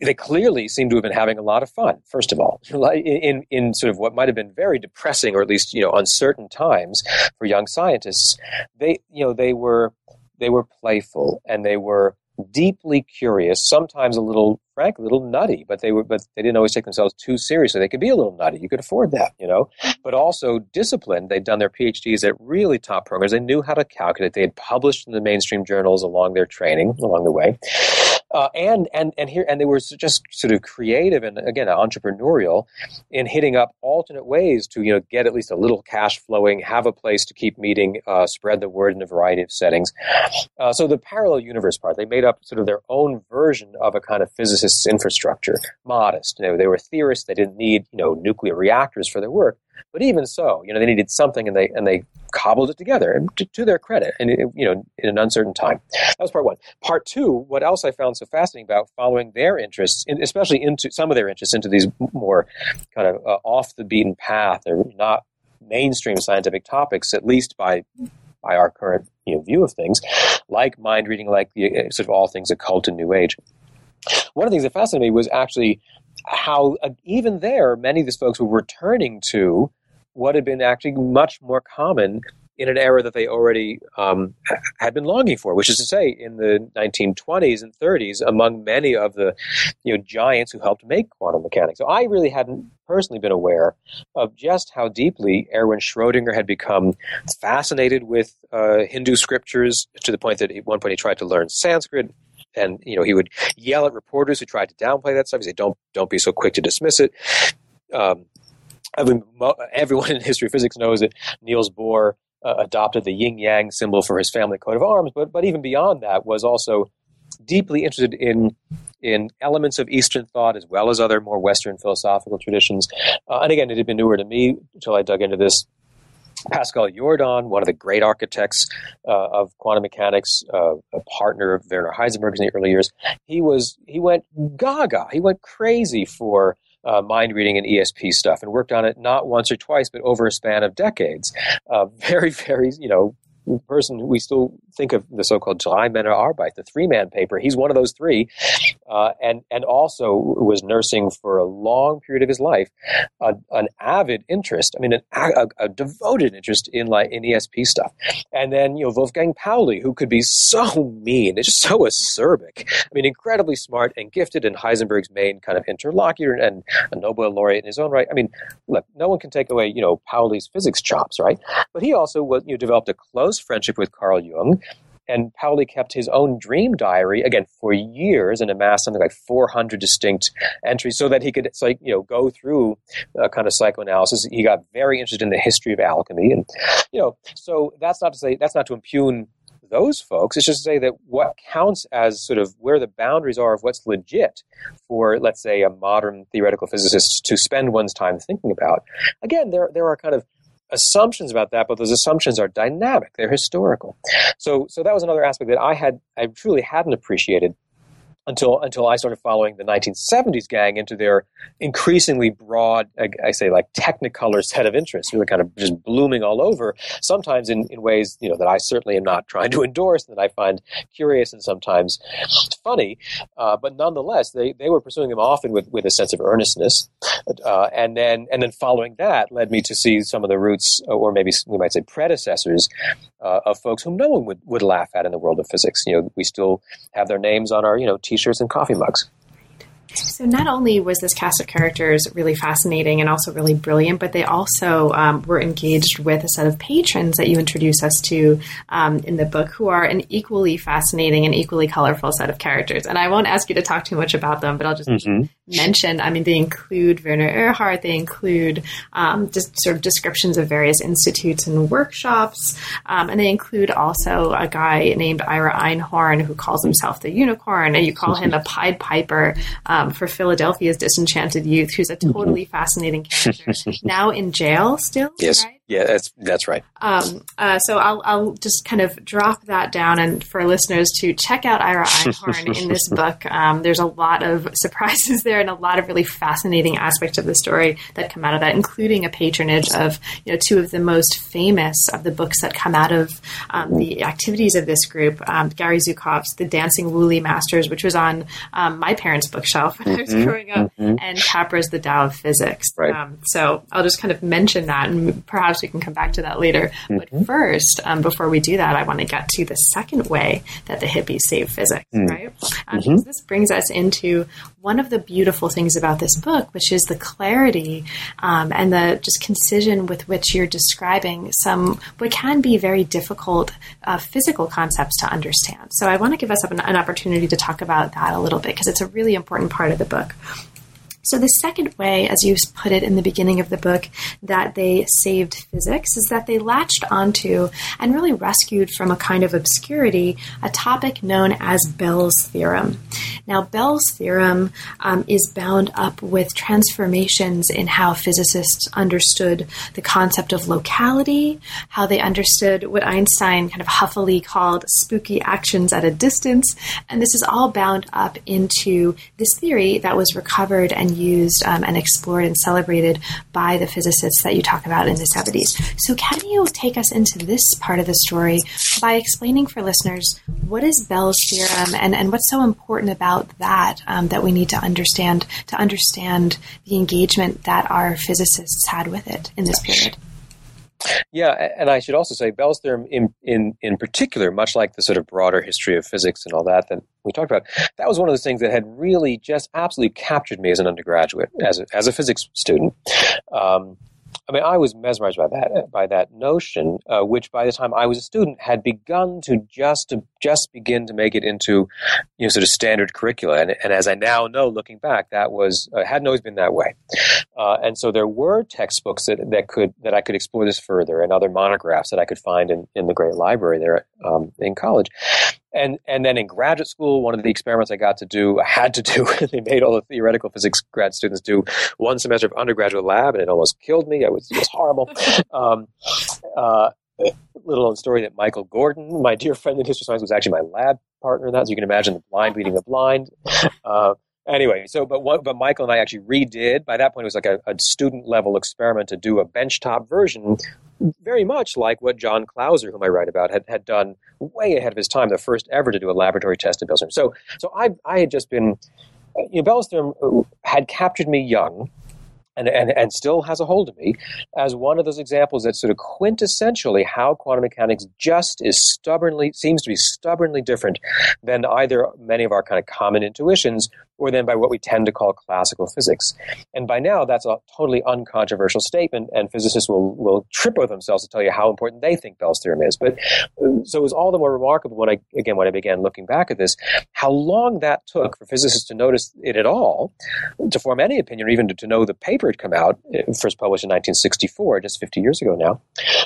they clearly seem to have been having a lot of fun. First of all, in in sort of what might have been very depressing or at least you know uncertain times for young scientists, they you know they were they were playful and they were deeply curious, sometimes a little frank, a little nutty, but they were but they didn't always take themselves too seriously. They could be a little nutty. You could afford that, you know. But also disciplined. They'd done their PhDs at really top programs. They knew how to calculate. They had published in the mainstream journals along their training, along the way. Uh, and and and here and they were just sort of creative and again entrepreneurial in hitting up alternate ways to you know get at least a little cash flowing, have a place to keep meeting, uh, spread the word in a variety of settings. Uh, so the parallel universe part, they made up sort of their own version of a kind of physicist's infrastructure, modest. You know, they were theorists; they didn't need you know nuclear reactors for their work, but even so, you know, they needed something, and they and they cobbled it together, to, to their credit, and it, you know, in an uncertain time. That was part one. Part two, what else I found so fascinating about following their interests, especially into some of their interests into these more kind of uh, off the beaten path, or not mainstream scientific topics, at least by by our current you know, view of things, like mind reading, like the, uh, sort of all things occult and New Age. One of the things that fascinated me was actually how uh, even there, many of these folks were returning to what had been actually much more common in an era that they already um, had been longing for, which is to say, in the 1920s and 30s, among many of the you know giants who helped make quantum mechanics. So I really hadn't personally been aware of just how deeply Erwin Schrödinger had become fascinated with uh, Hindu scriptures to the point that at one point he tried to learn Sanskrit and you know he would yell at reporters who tried to downplay that stuff. He said, "Don't don't be so quick to dismiss it." Um, I mean, everyone in history of physics knows that Niels Bohr uh, adopted the yin yang symbol for his family coat of arms, but but even beyond that was also deeply interested in in elements of Eastern thought as well as other more Western philosophical traditions. Uh, and again, it had been newer to me until I dug into this. Pascual Jordan, one of the great architects uh, of quantum mechanics, uh, a partner of Werner Heisenberg's in the early years, he was he went gaga, he went crazy for uh, mind reading and ESP stuff, and worked on it not once or twice, but over a span of decades. Uh, very, very, you know, person we still think of the so-called Drei-Männer Arbeit, the three-man paper. He's one of those three, uh, and and also was nursing for a long period of his life a, an avid interest. I mean, an, a, a, devoted interest in like in ESP stuff. And then you know Wolfgang Pauli, who could be so mean, just so acerbic. I mean, incredibly smart and gifted, and Heisenberg's main kind of interlocutor and a Nobel laureate in his own right. I mean, look, no one can take away you know Pauli's physics chops, right? But he also was you know developed a close friendship with Carl Jung and Pauli kept his own dream diary again for years and amassed something like 400 distinct entries so that he could like you know go through a kind of psychoanalysis. He got very interested in the history of alchemy and you know so that's not to say that's not to impugn those folks. It's just to say that what counts as sort of where the boundaries are of what's legit for let's say a modern theoretical physicist to spend one's time thinking about. Again there there are kind of assumptions about that, but those assumptions are dynamic. They're historical. So, so that was another aspect that I had, I truly hadn't appreciated until until I started following the 1970s gang into their increasingly broad, I, I, say like technicolor set of interests, really kind of just blooming all over. Sometimes in, in ways you know that I certainly am not trying to endorse, that I find curious and sometimes funny, uh, but nonetheless they, they were pursuing them often with, with a sense of earnestness, uh, and then and then following that led me to see some of the roots, or maybe we might say predecessors uh, of folks whom no one would, would laugh at in the world of physics. You know, we still have their names on our you know t-shirts and coffee mugs. So not only was this cast of characters really fascinating and also really brilliant, but they also um, were engaged with a set of patrons that you introduce us to um, in the book, who are an equally fascinating and equally colorful set of characters. And I won't ask you to talk too much about them, but I'll just mm-hmm. Mention. I mean, they include Werner Erhard. They include um, just sort of descriptions of various institutes and workshops, um, and they include also a guy named Ira Einhorn who calls himself the Unicorn, and you call him a Pied Piper. Um, for Philadelphia's disenchanted youth, who's a totally mm-hmm. fascinating character. now in jail still. Yes. Right? Yeah, that's that's right. Um, uh, so I'll I'll just kind of drop that down, and for listeners to check out Ira Einhorn in this book. Um, there's a lot of surprises there, and a lot of really fascinating aspects of the story that come out of that, including a patronage of you know two of the most famous of the books that come out of um, the activities of this group. Um, Gary Zukav's The Dancing Wu Li Masters, which was on um, my parents' bookshelf when I was mm-hmm. growing up, mm-hmm. and Capra's The Tao of Physics. Right. Um, so I'll just kind of mention that, and perhaps we can come back to that later. Mm-hmm. But first, um, before we do that, I want to get to the second way that the hippies save physics, mm-hmm. right? Um, mm-hmm. This brings us into one of the beautiful things about this book, which is the clarity um, and the just concision with which you're describing some what can be very difficult uh, physical concepts to understand. So I want to give us an, an opportunity to talk about that a little bit because it's a really important part of the book. So, the second way, as you put it in the beginning of the book, that they saved physics is that they latched onto and really rescued from a kind of obscurity a topic known as Bell's theorem. Now, Bell's theorem um, is bound up with transformations in how physicists understood the concept of locality, how they understood what Einstein kind of huffily called spooky actions at a distance, and this is all bound up into this theory that was recovered and used um, and explored and celebrated by the physicists that you talk about in the 70s. So, can you take us into this part of the story by explaining for listeners what is Bell's theorem and, and what's so important about that um, that we need to understand to understand the engagement that our physicists had with it in this period? Yeah, and I should also say Bell's theorem, in, in in particular, much like the sort of broader history of physics and all that that we talked about, that was one of those things that had really just absolutely captured me as an undergraduate, as a, as a physics student. Um, I mean, I was mesmerized by that by that notion, uh, which by the time I was a student had begun to just just begin to make it into you know sort of standard curricula. And, and as I now know, looking back, that was uh, hadn't always been that way. Uh, and so there were textbooks that, that could that I could explore this further, and other monographs that I could find in, in the great library there um, in college. And and then in graduate school, one of the experiments I got to do, I had to do. they made all the theoretical physics grad students do one semester of undergraduate lab, and it almost killed me. I was it was horrible. Um, uh, little known story that Michael Gordin, my dear friend in history science, was actually my lab partner in that. So you can imagine the blind beating the blind. Uh, anyway, so but what, but Michael and I actually redid. By that point, it was like a, a student level experiment to do a benchtop version, very much like what John Clauser, whom I write about, had, had done way ahead of his time, the first ever to do a laboratory test of Bell's theorem. So so I I had just been, you know, Bell's theorem uh, had captured me young and, and, and still has a hold of me as one of those examples that sort of quintessentially how quantum mechanics just is stubbornly seems to be stubbornly different than either many of our kind of common intuitions or then by what we tend to call classical physics. And by now, that's a totally uncontroversial statement, and physicists will, will trip over themselves to tell you how important they think Bell's theorem is. But so it was all the more remarkable when I, again, when I began looking back at this, how long that took for physicists to notice it at all, to form any opinion, or even to, to know the paper had come out, eh, first published in 1964, just 50 years ago now,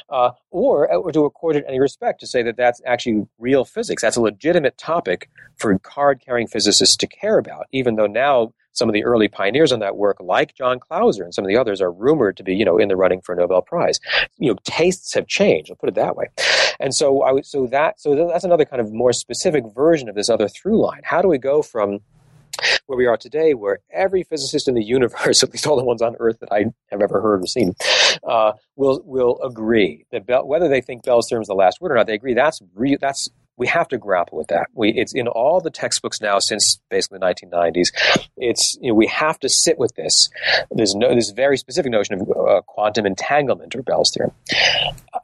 uh, or, or to accord it any respect to say that that's actually real physics. That's a legitimate topic for card carrying physicists to care about even though now some of the early pioneers on that work, like John Clauser and some of the others, are rumored to be, you know, in the running for a Nobel Prize. You know, tastes have changed. I'll put it that way. And so, I so that so that's another kind of more specific version of this other through line. How do we go from where we are today, where every physicist in the universe, at least all the ones on Earth that I have ever heard or seen, uh, will will agree that Bell, whether they think Bell's theorem is the last word or not, they agree that's re- that's we have to grapple with that. We, it's in all the textbooks now since basically the 1990s. It's you know, we have to sit with this. There's no this very specific notion of uh, quantum entanglement or Bell's theorem,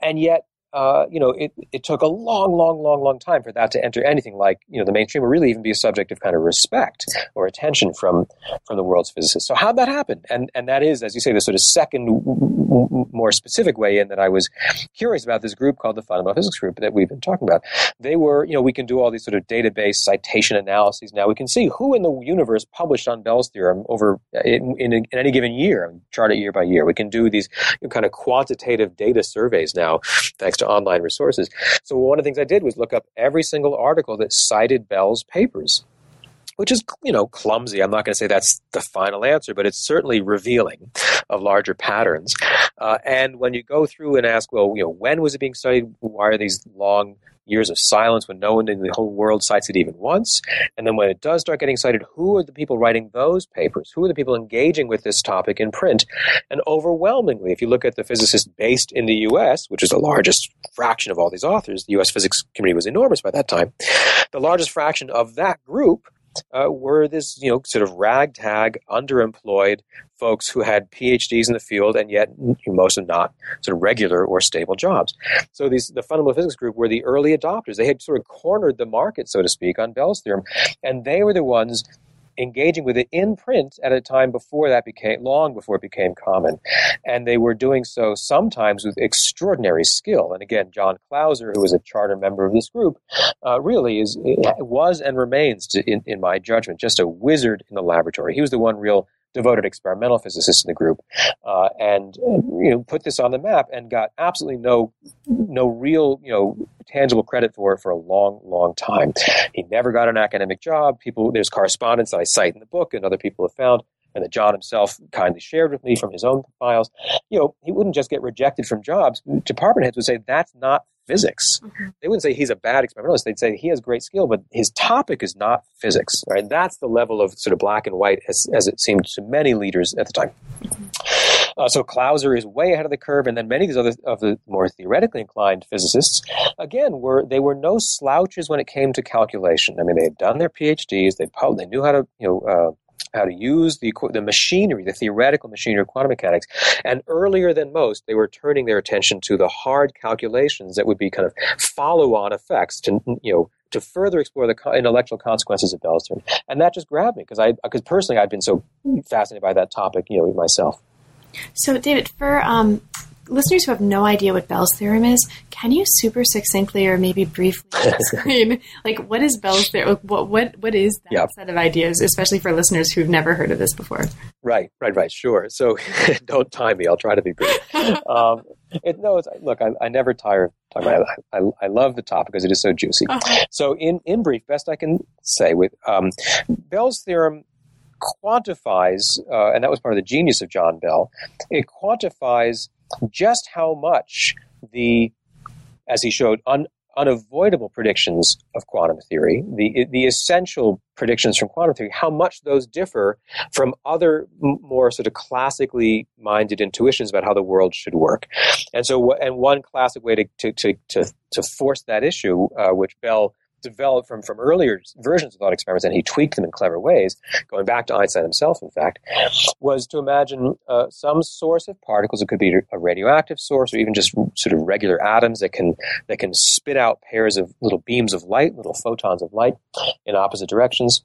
and yet uh, you know, it, it took a long, long, long, long time for that to enter anything like, you know, the mainstream or really even be a subject of kind of respect or attention from from the world's physicists. So how'd that happen? And and that is, as you say, the sort of second, more specific way in that I was curious about this group called the Fundamental Physics Group that we've been talking about. They were, you know, we can do all these sort of database citation analyses now. We can see who in the universe published on Bell's theorem over in, in, in any given year, chart it year by year. We can do these you know, kind of quantitative data surveys now, thanks to online resources. So one of the things I did was look up every single article that cited Bell's papers which is you know clumsy. I'm not going to say that's the final answer, but it's certainly revealing of larger patterns. Uh, and when you go through and ask, well, you know, when was it being studied? Why are these long years of silence when no one in the whole world cites it even once. And then when it does start getting cited, who are the people writing those papers? Who are the people engaging with this topic in print? And overwhelmingly, if you look at the physicists based in the US, which is the largest fraction of all these authors, the US physics community was enormous by that time, the largest fraction of that group uh, were this, you know, sort of ragtag, underemployed folks who had PhDs in the field and yet most of not sort of regular or stable jobs. So these the fundamental physics group were the early adopters. They had sort of cornered the market, so to speak, on Bell's theorem, and they were the ones engaging with it in print at a time before that became long before it became common. And they were doing so sometimes with extraordinary skill. And again john clauser who was a charter member of this group uh, really is was and remains to, in, in my judgment just a wizard in the laboratory. He was the one real devoted experimental physicist in the group, uh, and you know put this on the map and got absolutely no no real you know tangible credit for it for a long long time. He never got an academic job. People there's correspondence that I cite in the book and other people have found and that John himself kindly shared with me from his own files, you know, he wouldn't just get rejected from jobs. Department heads would say, that's not physics. Mm-hmm. They wouldn't say he's a bad experimentalist. They'd say he has great skill, but his topic is not physics. Right? That's the level of sort of black and white as, as it seemed to many leaders at the time. Mm-hmm. Uh, so Clauser is way ahead of the curve, and then many of these other of the more theoretically inclined physicists, again, were they were no slouches when it came to calculation. I mean, they had done their PhDs, they they knew how to you know uh, how to use the, the machinery, the theoretical machinery of quantum mechanics. And earlier than most, they were turning their attention to the hard calculations that would be kind of follow on effects to, you know, to further explore the intellectual consequences of Bell's theorem. And that just grabbed me because I, because personally I'd been so fascinated by that topic, you know, myself. So, David, for um, listeners who have no idea what Bell's theorem is, can you super succinctly or maybe briefly explain, like, what is Bell's theorem? What what what is that yep. set of ideas, especially for listeners who've never heard of this before? Right, right, right. Sure. So, don't time me. I'll try to be brief. um, it, no, look, I, I, never tire of talking about it. I, I, love the topic because it is so juicy. Uh-huh. So, in in brief, best I can say with um, Bell's theorem quantifies, uh, and that was part of the genius of John Bell. It quantifies just how much the, as he showed, un, unavoidable predictions of quantum theory, the the essential predictions from quantum theory, how much those differ from other more sort of classically minded intuitions about how the world should work. And so, and one classic way to to to to, to force that issue, uh, which Bell developed from, from earlier versions of thought experiments, and he tweaked them in clever ways, going back to Einstein himself, in fact, was to imagine uh, some source of particles. It could be a radioactive source, or even just sort of regular atoms that can that can spit out pairs of little beams of light, little photons of light, in opposite directions.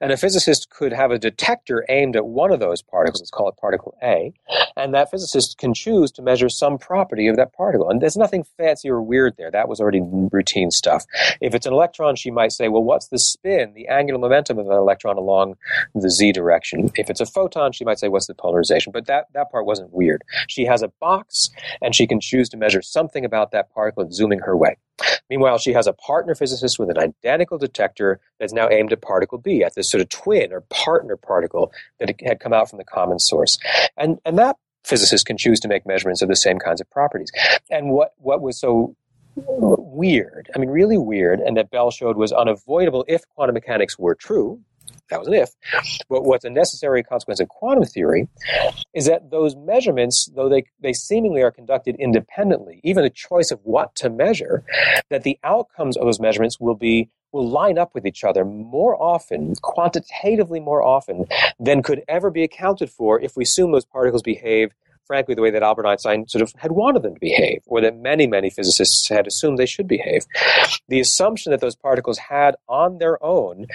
And a physicist could have a detector aimed at one of those particles, let's call it particle A, and that physicist can choose to measure some property of that particle. And there's nothing fancy or weird there. That was already routine stuff. If it's an electron, she might say, well, what's the spin, the angular momentum of an electron along the z direction? If it's a photon, she might say, what's the polarization? But that, that part wasn't weird. She has a box, and she can choose to measure something about that particle zooming her way. Meanwhile, she has a partner physicist with an identical detector that's now aimed at particle B, at this sort of twin or partner particle that had come out from the common source. And, and that physicist can choose to make measurements of the same kinds of properties. And what, what was so weird, I mean, really weird, and that Bell showed was unavoidable if quantum mechanics were true, that was an if. But what's a necessary consequence of quantum theory is that those measurements, though they, they seemingly are conducted independently, even the choice of what to measure, that the outcomes of those measurements will be will line up with each other more often, quantitatively more often, than could ever be accounted for if we assume those particles behave frankly, the way that Albert Einstein sort of had wanted them to behave, or that many, many physicists had assumed they should behave. The assumption that those particles had on their own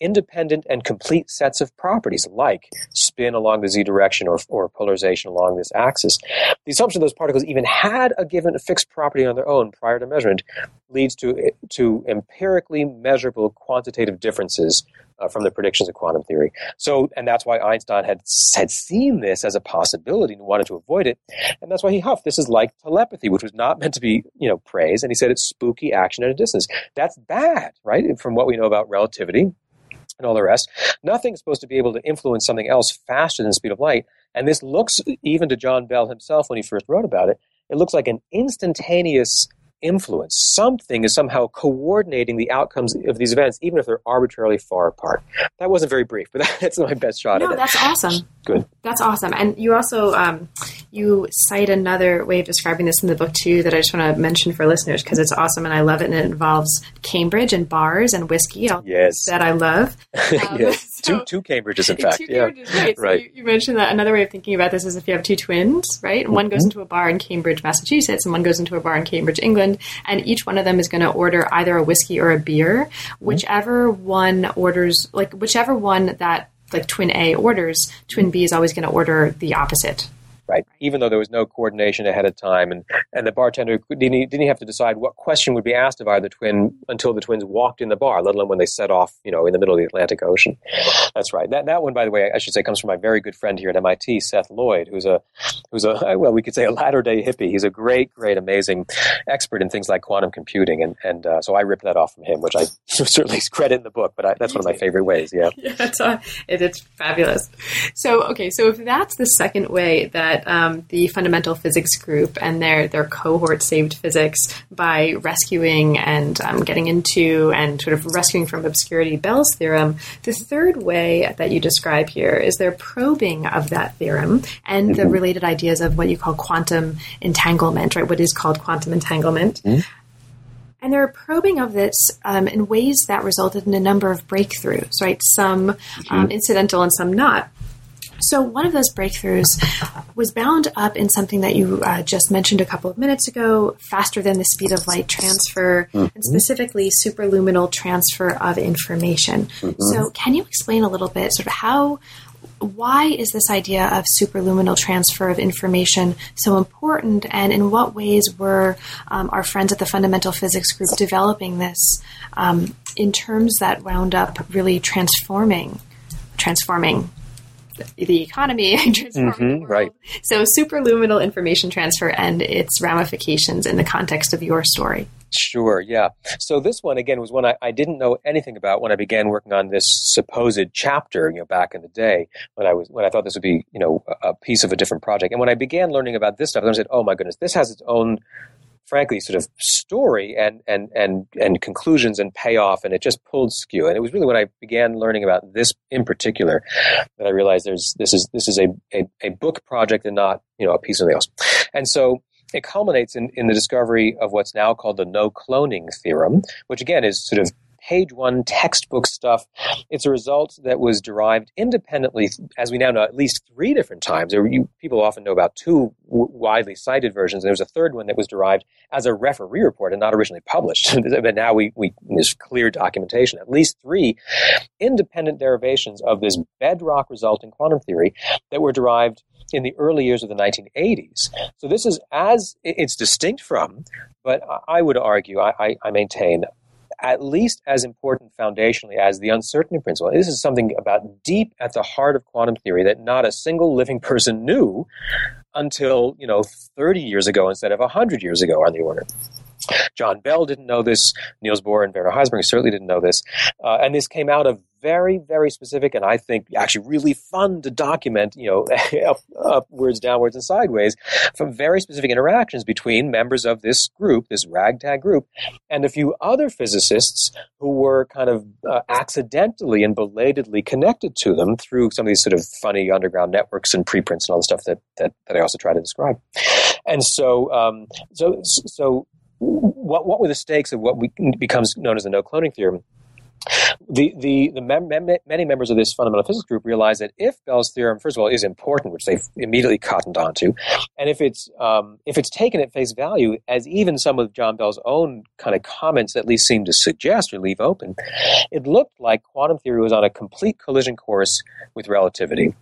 independent and complete sets of properties like spin along the z direction or, or polarization along this axis. The assumption those particles even had a given fixed property on their own prior to measurement leads to, to empirically measurable quantitative differences uh, from the predictions of quantum theory. So, and that's why Einstein had had seen this as a possibility and wanted to avoid it, and that's why he huffed. This is like telepathy, which was not meant to be, you know, praised, and he said it's spooky action at a distance. That's bad, right? From what we know about relativity, and all the rest. Nothing's supposed to be able to influence something else faster than the speed of light. And this looks, even to John Bell himself when he first wrote about it, it looks like an instantaneous influence. Something is somehow coordinating the outcomes of these events, even if they're arbitrarily far apart. That wasn't very brief, but that's my best shot. At it. No, that's awesome. Good. That's awesome. And you also um, you cite another way of describing this in the book too that I just want to mention for listeners because it's awesome and I love it and it involves Cambridge and bars and whiskey. yes, that I love. Um, yes, so, two two Cambridges in fact. yeah, right. So right. You, you, mentioned that another way of thinking about this is if you have two twins, right? Mm-hmm. One goes into a bar in Cambridge, Massachusetts, and one goes into a bar in Cambridge, England, and each one of them is going to order either a whiskey or a beer, mm-hmm. whichever one orders, like whichever one that like twin A orders, twin B is always going to order the opposite right? Even though there was no coordination ahead of time, and, and the bartender didn't, didn't have to decide what question would be asked of either twin until the twins walked in the bar, let alone when they set off, you know, in the middle of the Atlantic Ocean. That's right. That that one, by the way, I should say, comes from my very good friend here at MIT, Seth Lloyd, who's a who's a well, we could say a latter day hippie. He's a great, great, amazing expert in things like quantum computing, and and uh, so I ripped that off from him, which I certainly credit in the book. But I, that's one of my favorite ways. Yeah, yeah, it's, uh, it, it's fabulous. So okay, so if that's the second way that that um, the fundamental physics group and their their cohort saved physics by rescuing and um, getting into and sort of rescuing from obscurity Bell's theorem. The third way that you describe here is their probing of that theorem and mm-hmm. the related ideas of what you call quantum entanglement, right? What is called quantum entanglement. Mm-hmm. And they're probing of this um, in ways that resulted in a number of breakthroughs, right? Some mm-hmm. um, incidental and some not. So, one of those breakthroughs was bound up in something that you uh, just mentioned a couple of minutes ago faster than the speed of light transfer, mm-hmm. and specifically superluminal transfer of information. Mm-hmm. So, can you explain a little bit sort of how why is this idea of superluminal transfer of information so important, and in what ways were um, our friends at the Fundamental Physics Group developing this um, in terms that wound up really transforming, transforming the economy, transforming mm-hmm, the right? So, superluminal information transfer and its ramifications in the context of your story. Sure, yeah. So this one again was one I, I, didn't know anything about when I began working on this supposed chapter, you know, back in the day when I was when I thought this would be, you know, a, a piece of a different project. And when I began learning about this stuff, I said, "Oh my goodness, this has its own frankly sort of story and and and and conclusions and payoff and it just pulled skew. And it was really when I began learning about this in particular that I realized there's this is this is a, a, a book project and not you know a piece of something else. And so it culminates in, in the discovery of what's now called the no cloning theorem, which again is sort of page one textbook stuff. It's a result that was derived independently, as we now know, at least three different times. There, you, people often know about two w- widely cited versions, and there was a third one that was derived as a referee report and not originally published. but now we, we there's clear documentation. At least three independent derivations of this bedrock result in quantum theory that were derived in the early years of the 1980s. So this is as it's distinct from, but I would argue, I, I, I maintain, at least as important foundationally as the uncertainty principle. This is something about deep at the heart of quantum theory that not a single living person knew until, you know, 30 years ago instead of 100 years ago on the order. John Bell didn't know this. Niels Bohr and Werner Heisenberg certainly didn't know this. Uh, and this came out of very, very specific, and I think actually really fun to document, you know, up, upwards, downwards, and sideways from very specific interactions between members of this group, this ragtag group, and a few other physicists who were kind of uh, accidentally and belatedly connected to them through some of these sort of funny underground networks and preprints and all the stuff that, that, that I also try to describe. And so, um, so, so what, what were the stakes of what we, becomes known as the no cloning theorem? the the, the mem- mem- many members of this fundamental physics group realize that if Bell's theorem, first of all, is important, which they've immediately cottoned onto, and if it's um, if it's taken at face value, as even some of John Bell's own kind of comments at least seem to suggest or leave open, it looked like quantum theory was on a complete collision course with relativity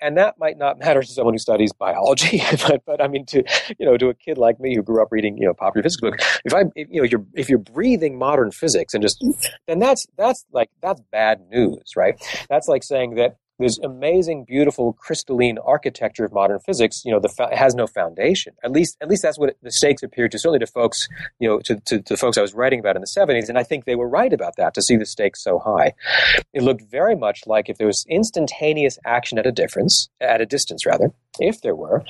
and that might not matter to someone who studies biology, but, but I mean to you know to a kid like me who grew up reading you know popular physics book. If I if, you know you're if you're breathing modern physics and just then that's that's like that's bad news, right? That's like saying that this amazing, beautiful, crystalline architecture of modern physics, you know, the has no foundation. At least, at least that's what the stakes appeared to certainly to folks, you know, to, to, to folks I was writing about in the '70s, and I think they were right about that to see the stakes so high. It looked very much like if there was instantaneous action at a difference, at a distance rather, if there were,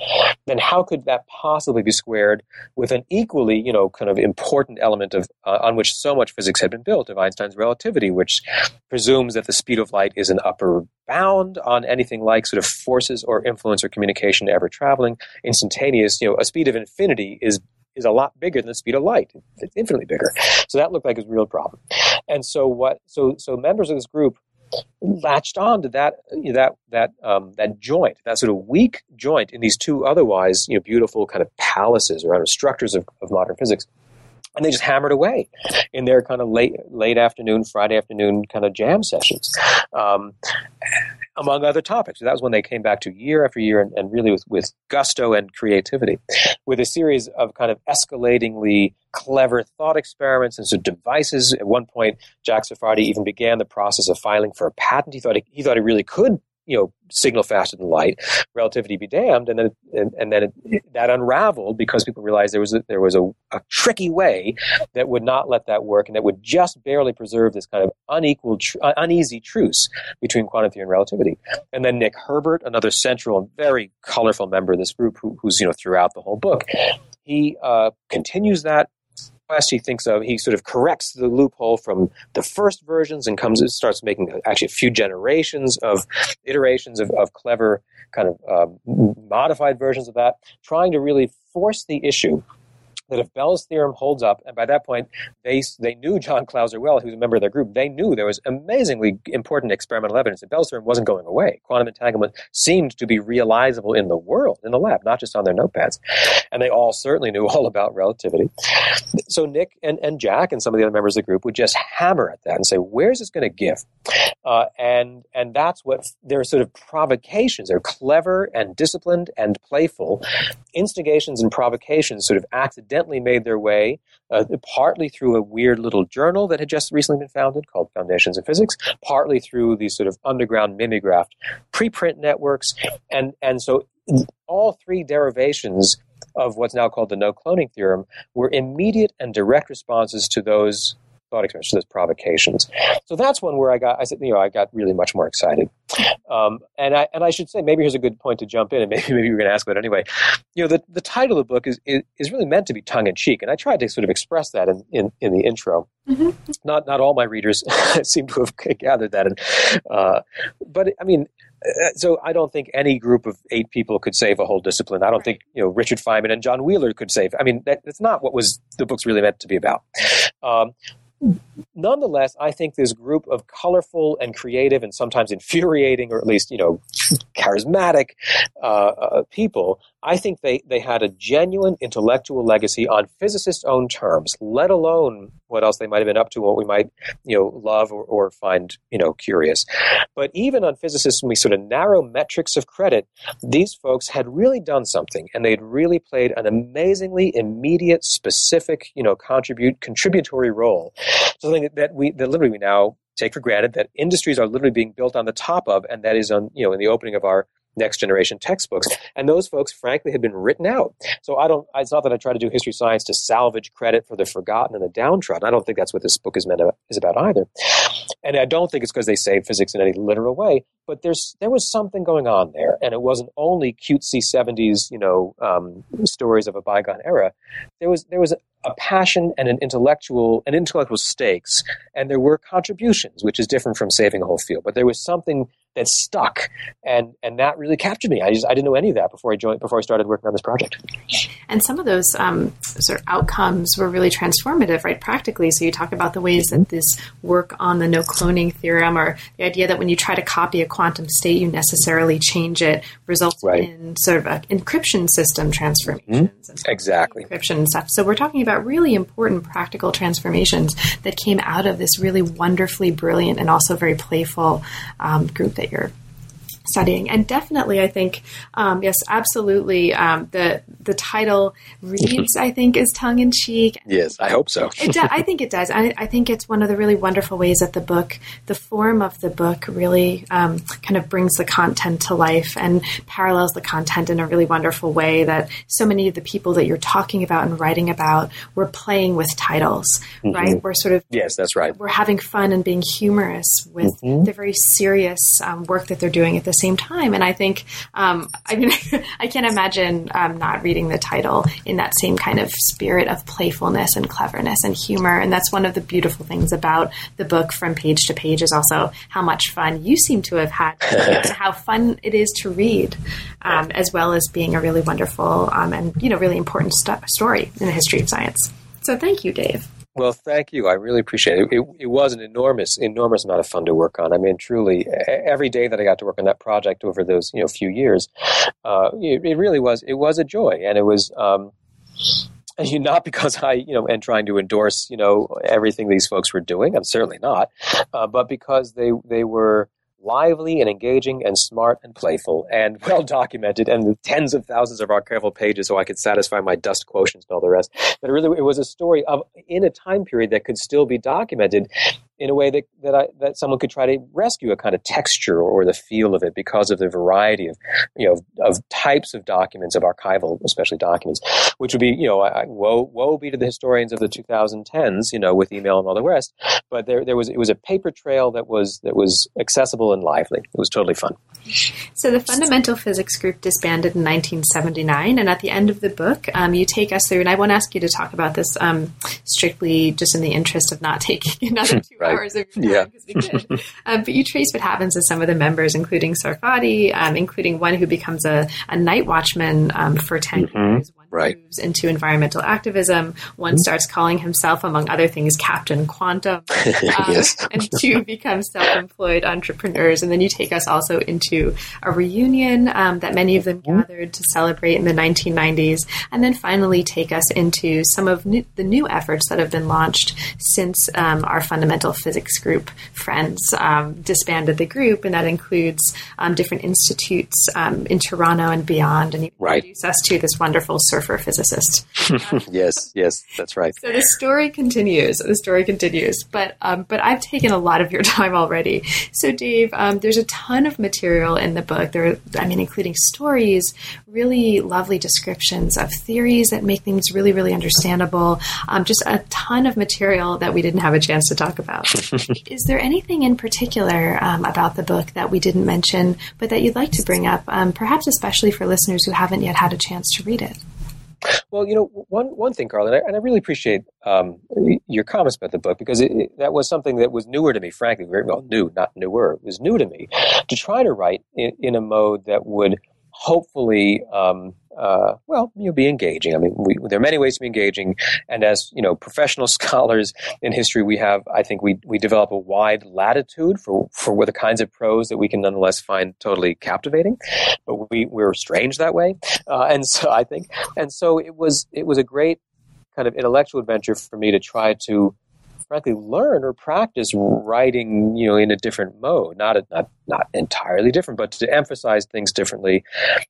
then how could that possibly be squared with an equally, you know, kind of important element of uh, on which so much physics had been built of Einstein's relativity, which presumes that the speed of light is an upper bound on anything like sort of forces or influence or communication ever traveling. Instantaneous, you know, a speed of infinity is is a lot bigger than the speed of light. It's infinitely bigger. So that looked like a real problem. And so what? So so members of this group latched on to that you know, that that um, that joint, that sort of weak joint in these two otherwise you know beautiful kind of palaces or structures of, of modern physics and they just hammered away in their kind of late late afternoon, Friday afternoon kind of jam sessions, um, among other topics. So that was when they came back to year after year and, and, really with, with gusto and creativity, with a series of kind of escalatingly clever thought experiments and of devices. At one point, Jack Sarfati even began the process of filing for a patent. He thought he, he thought he really could you know signal faster than light relativity be damned. And then and, and, then it, that unraveled because people realized there was a, there was a, a, tricky way that would not let that work and that would just barely preserve this kind of unequal tr- uh, uneasy truce between quantum theory and relativity. And then Nick Herbert another central and very colorful member of this group who, who's you know throughout the whole book he uh, continues that he thinks of he sort of corrects the loophole from the first versions and comes starts making actually a few generations of iterations of, of clever kind of um, modified versions of that trying to really force the issue that if Bell's theorem holds up, and by that point they they knew John Clauser well, who was a member of their group, they knew there was amazingly important experimental evidence that Bell's theorem wasn't going away. Quantum entanglement seemed to be realizable in the world, in the lab, not just on their notepads. And they all certainly knew all about relativity. So Nick and, and Jack and some of the other members of the group would just hammer at that and say, where's this going to give? Uh, and and that's what their sort of provocations. They're clever and disciplined and playful. Instigations and provocations sort of made their way, uh, partly through a weird little journal that had just recently been founded called Foundations of Physics, partly through these sort of underground mimeographed preprint networks, and and so all three derivations of what's now called the no cloning theorem were immediate and direct responses to those thought experiments, those provocations. So that's one where I got, I said, you know, I got really much more excited. Um, and I and I should say, maybe here's a good point to jump in, and maybe maybe you're going to ask about it anyway. You know, the, the title of the book is, is, is really meant to be tongue in cheek, and I tried to sort of express that in, in, in the intro. Mm-hmm. Not not all my readers seem to have gathered that, and uh, but I mean, uh, so I don't think any group of eight people could save a whole discipline. I don't think you know Richard Feynman and John Wheeler could save. I mean, that, that's not what was the book's really meant to be about. Um, nonetheless, I think this group of colorful and creative and sometimes infuriating, or at least you know, charismatic uh, uh, people I think they, they had a genuine intellectual legacy on physicists' own terms, let alone what else they might have been up to, what we might, you know, love or, or find, you know, curious. But even on physicists, when we sort of narrow metrics of credit, these folks had really done something and they'd really played an amazingly immediate, specific, you know, contribute contributory role. Something that we that literally we now take for granted that industries are literally being built on the top of, and that is on, you know, in the opening of our next generation textbooks. And those folks, frankly, had been written out. So I don't, it's not that I try to do history science to salvage credit for the forgotten and the downtrodden. I don't think that's what this book is meant to, is about either. And I don't think it's because they saved physics in any literal way, but there's, there was something going on there. And it wasn't only cutesy 70s, you know, um, stories of a bygone era. There was, there was a passion and an intellectual and intellectual stakes and there were contributions which is different from saving a whole field but there was something that stuck. And and that really captured me. I just i didn't know any of that before i joined before i started working on this project. And some of those um, sort of outcomes were really transformative right practically. So you talk about the ways that this work on the no cloning theorem or the idea that when you try to copy a quantum state you necessarily change it results right. in sort of an encryption system transformations mm-hmm. exactly. encryption stuff. So we're talking about really important practical transformations that came out of this really wonderfully brilliant and also very playful um, group that you're studying. And definitely, I think, um, yes, absolutely. Um, the the title reads, I think, is tongue in cheek. Yes, I hope so. do, I think it does. I, I, think it's one of the really wonderful ways that the book, the form of the book, really um, kind of brings the content to life and parallels the content in a really wonderful way. That so many of the people that you're talking about and writing about were playing with titles, mm-hmm. right? We're sort of yes, that's right. We're having fun and being humorous with mm-hmm. the very serious um, work that they're doing at this same time. And I think, um, I mean, I can't imagine um, not reading the title in that same kind of spirit of playfulness and cleverness and humor. And that's one of the beautiful things about the book from page to page is also how much fun you seem to have had, how fun it is to read, um, as well as being a really wonderful um, and you know really important st- story in the history of science. So thank you, Dave. Well, thank you. I really appreciate it. it. it. was an enormous, enormous amount of fun to work on. I mean, truly, every day that I got to work on that project over those you know few years, uh, it, it, really was. It was a joy, and it was. Um, and not because I, you know, and trying to endorse, you know, everything these folks were doing. I'm certainly not, uh, but because they they were lively and engaging and smart and playful and well documented and tens of thousands of archival pages so I could satisfy my dust quotients and all the rest. But really, it was a story of in a time period that could still be documented in a way that that, I, that someone could try to rescue a kind of texture or the feel of it because of the variety of you know of, of types of documents of archival, especially documents, which would be you know I, woe woe be to the historians of the 2010s, you know, with email and all the rest. But there there was it was a paper trail that was that was accessible and lively. It was totally fun. So the fundamental physics group disbanded in 1979, and at the end of the book, um, you take us through. And I won't ask you to talk about this um, strictly just in the interest of not taking another two. Hours of your time because yeah. we could. um, but you trace what happens to some of the members, including Sarfati, um, including one who becomes a, a night watchman um, for 10 mm-hmm. years, right. moves into environmental activism. One mm-hmm. starts calling himself, among other things, Captain Quantum. Um, yes. and two become self-employed entrepreneurs. And then you take us also into a reunion um, that many of them mm-hmm. gathered to celebrate in the 1990s, and then finally take us into some of new, the new efforts that have been launched since um, our fundamental physics group friends um, disbanded the group, and that includes um, different institutes um, in Toronto and beyond. And you right. introduce us to this wonderful surfer physicist. yes, yes, that's right. So the story continues. The story continues, but um, but I've taken a lot of your time already. So Dave, um, there's a ton of material in the book. There, I mean, including stories, really lovely descriptions of theories that make things really, really understandable. Um, just a ton of material that we didn't have a chance to talk about. Is there anything in particular um, about the book that we didn't mention, but that you'd like to bring up, um, perhaps especially for listeners who haven't yet had a chance to read it? Well, you know, one one thing, Carl, and I, and I really appreciate um, your comments about the book because it, it, that was something that was newer to me. Frankly, very well new, not newer. It was new to me to try to write in, in a mode that would hopefully um, uh, well, you know, be engaging. I mean, we, there are many ways to be engaging, and as you know, professional scholars in history, we have, I think, we we develop a wide latitude for for the kinds of prose that we can nonetheless find totally captivating, but we we're strange that way, uh, and so I think, and so it was it was a great kind of intellectual adventure for me to try to frankly learn or practice writing, you know, in a different mode, not a, not not entirely different, but to emphasize things differently.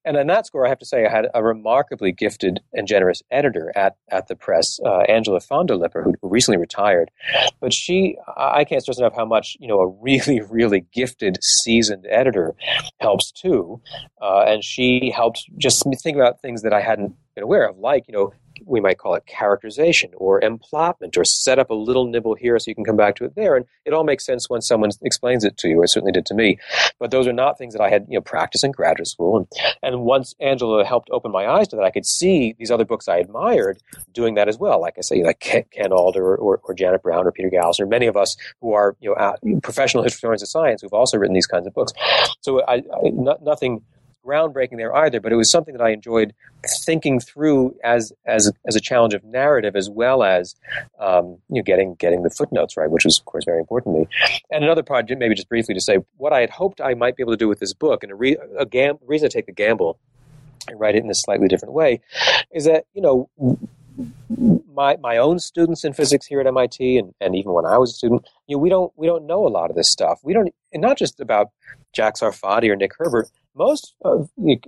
And on that score, I have to say, I had a remarkably gifted and generous editor at at the press, uh, Angela von der Lippe, who recently retired. But she, I can't stress enough how much you know a really really gifted, seasoned editor helps too, uh, and she helped just think about things that I hadn't been aware of, like you know we might call it characterization or emplotment or set up a little nibble here so you can come back to it there. And it all makes sense when someone explains it to you. It certainly did to me. But those are not things that I had, you know, practiced in graduate school. And, and once Angela helped open my eyes to that, I could see these other books I admired doing that as well. Like I say, like Ken Alder or, or, or Janet Browne or Peter Galison, many of us who are, you know, professional historians of science who've also written these kinds of books. So I, I nothing groundbreaking there either, but it was something that I enjoyed thinking through as as as a challenge of narrative as well as um, you know getting getting the footnotes right, which was of course very important to me. And another project, maybe just briefly to say what I had hoped I might be able to do with this book, and a, re- a gam- reason I take the gamble and write it in a slightly different way, is that you know my my own students in physics here at MIT, and, and even when I was a student, you know, we don't we don't know a lot of this stuff. We don't, and not just about Jack Sarfati or Nick Herbert, most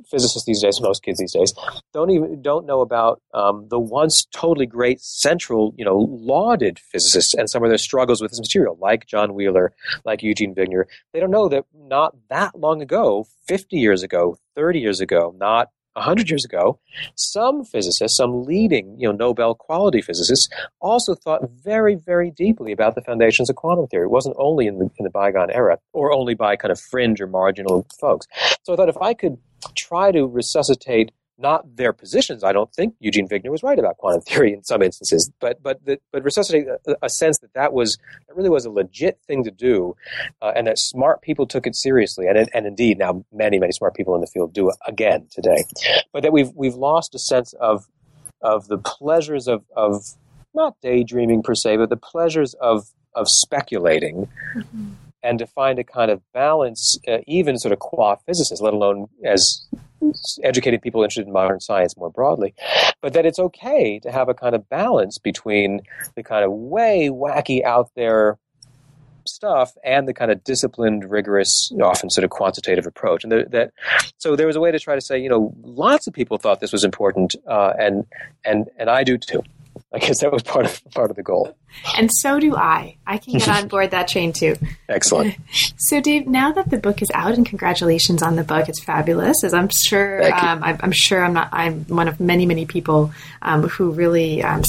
physicists these days, most kids these days, don't even don't know about um, the once totally great central, you know, lauded physicists and some of their struggles with this material, like John Wheeler, like Eugene Wigner. They don't know that not that long ago, 50 years ago, 30 years ago, not 100 years ago, some physicists, some leading you know, Nobel quality physicists, also thought very, very deeply about the foundations of quantum theory. It wasn't only in the, in the bygone era or only by kind of fringe or marginal folks. So I thought if I could try to resuscitate not their positions. I don't think Eugene Wigner was right about quantum theory in some instances, but but the, but resuscitate a, a, sense that that was that really was a legit thing to do, uh, and that smart people took it seriously, and and indeed now many many smart people in the field do again today, but that we've we've lost a sense of of the pleasures of of not daydreaming per se, but the pleasures of of speculating. Mm-hmm and to find a kind of balance, uh, even sort of qua physicists, let alone as educated people interested in modern science more broadly, but that it's okay to have a kind of balance between the kind of way wacky out there stuff and the kind of disciplined, rigorous, often sort of quantitative approach. And that so there was a way to try to say, you know, lots of people thought this was important, uh, and and and I do too. I guess that was part of part of the goal. And so do I. I can get on board that train too. Excellent. So, Dave, now that the book is out, and congratulations on the book, it's fabulous. As I'm sure, um, I, am sure I'm not. I'm one of many, many people um, who really um,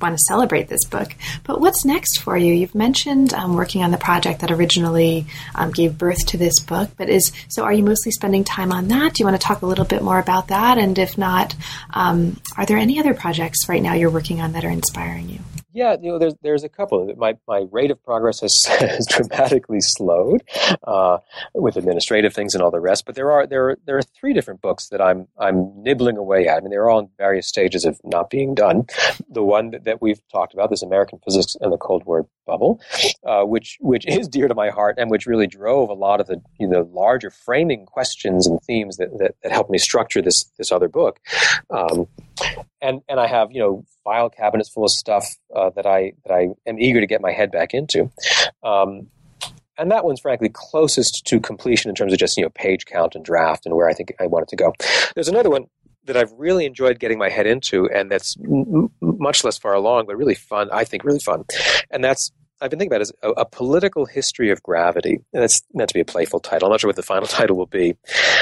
want to celebrate this book. But what's next for you? You've mentioned um, working on the project that originally um, gave birth to this book. But is so? Are you mostly spending time on that? Do you want to talk a little bit more about that? And if not, um, are there any other projects right now you're working on that are inspiring you? Yeah, you know, there's there's a couple. My my rate of progress has, has dramatically slowed uh, with administrative things and all the rest. But there are there are, there are three different books that I'm I'm nibbling away at. I mean, they're all in various stages of not being done. The one that, that we've talked about, this American Physics and the Cold War Bubble, uh, which which is dear to my heart and which really drove a lot of the you know larger framing questions and themes that, that, that helped me structure this this other book. Um, and and I have you know file cabinets full of stuff uh, that I that I am eager to get my head back into. Um, and that one's frankly closest to completion in terms of just you know page count and draft and where I think I want it to go. There's another one that I've really enjoyed getting my head into, and that's m- much less far along, but really fun. I think really fun, and that's I've been thinking about is a, a, political history of gravity. And that's meant to be a playful title. I'm not sure what the final title will be.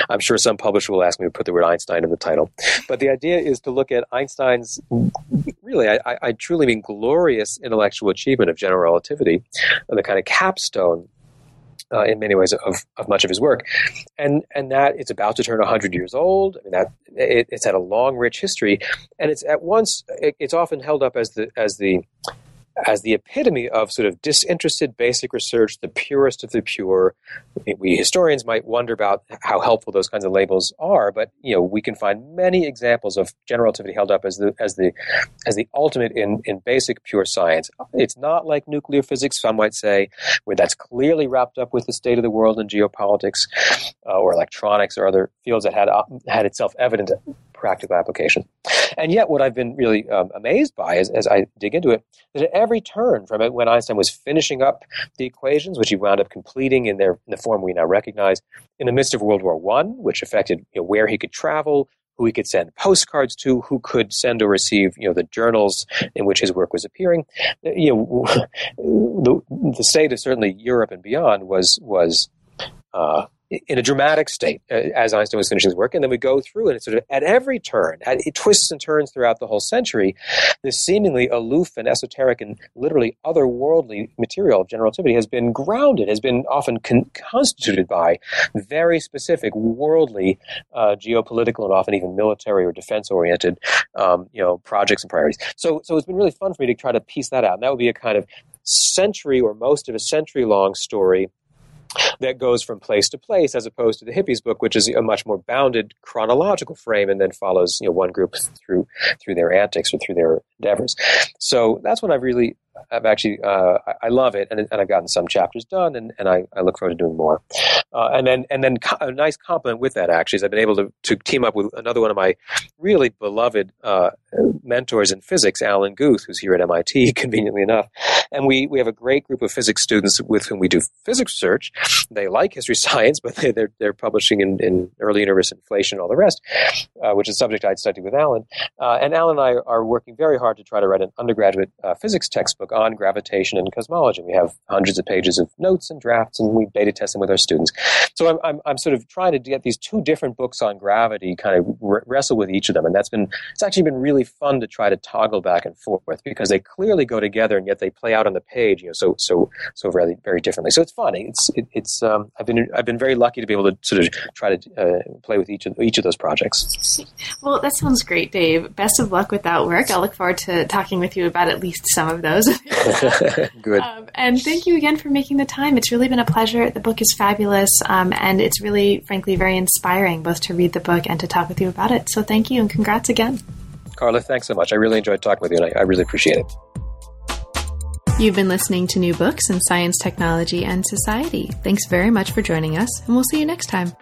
I'm sure some publisher will ask me to put the word Einstein in the title. But the idea is to look at Einstein's really, I, I truly mean glorious intellectual achievement of general relativity, and the kind of capstone uh, in many ways of, of much of his work, and and that it's about to turn 100 years old. I mean that it, it's had a long, rich history, and it's at once it, it's often held up as the as the as the epitome of sort of disinterested basic research, the purest of the pure. We historians might wonder about how helpful those kinds of labels are, but you know we can find many examples of general relativity held up as the as the as the ultimate in in basic pure science. It's not like nuclear physics, some might say, where that's clearly wrapped up with the state of the world and geopolitics, uh, or electronics or other fields that had uh, had itself evident practical application. And yet, what I've been really um, amazed by as, as I dig into it, that at every turn from when Einstein was finishing up the equations, which he wound up completing in, their, in the form we now recognize, in the midst of World War One, which affected you know, where he could travel, who he could send postcards to, who could send or receive, you know, the journals in which his work was appearing. You know, the, the state of certainly Europe and beyond was was uh, in a dramatic state uh, as Einstein was finishing his work. And then we go through and it's sort of at every turn, at, it twists and turns throughout the whole century, this seemingly aloof and esoteric and literally otherworldly material of general relativity has been grounded, has been often con- constituted by very specific worldly, uh, geopolitical, and often even military or defense oriented, um, you know, projects and priorities. So, so it's been really fun for me to try to piece that out. And that would be a kind of century or most of a century long story that goes from place to place as opposed to the hippies book which is a much more bounded chronological frame and then follows you know one group through through their antics or through their endeavors. So that's what i've really I've actually uh, I love it, and, and, I've gotten some chapters done, and, and I, I look forward to doing more. Uh, and then and then co- a nice compliment with that actually is I've been able to, to team up with another one of my really beloved uh, mentors in physics, Alan Guth, who's here at MIT, conveniently enough, and we we have a great group of physics students with whom we do physics research. They like history science, but they're, they're publishing in, in early universe inflation and all the rest, uh, which is a subject I'd studied with Alan. Uh, and Alan and I are working very hard to try to write an undergraduate uh, physics textbook on gravitation and cosmology. We have hundreds of pages of notes and drafts, and we beta test them with our students. So I'm, I'm, I'm sort of trying to get these two different books on gravity, kind of r- wrestle with each of them, and that's been it's actually been really fun to try to toggle back and forth because they clearly go together, and yet they play out on the page, you know, so so so very very differently. So it's fun. It's it, it's um, I've been I've been very lucky to be able to sort of try to uh, play with each of each of those projects. Well, that sounds great, Dave. Best of luck with that work. I'll look forward to talking with you about at least some of those. Good. Um, and thank you again for making the time. It's really been a pleasure. The book is fabulous, um, and it's really, frankly, very inspiring both to read the book and to talk with you about it. So thank you, and congrats again. Carla, thanks so much. I really enjoyed talking with you, and I, I really appreciate it. You've been listening to New Books in Science, Technology, and Society. Thanks very much for joining us, and we'll see you next time.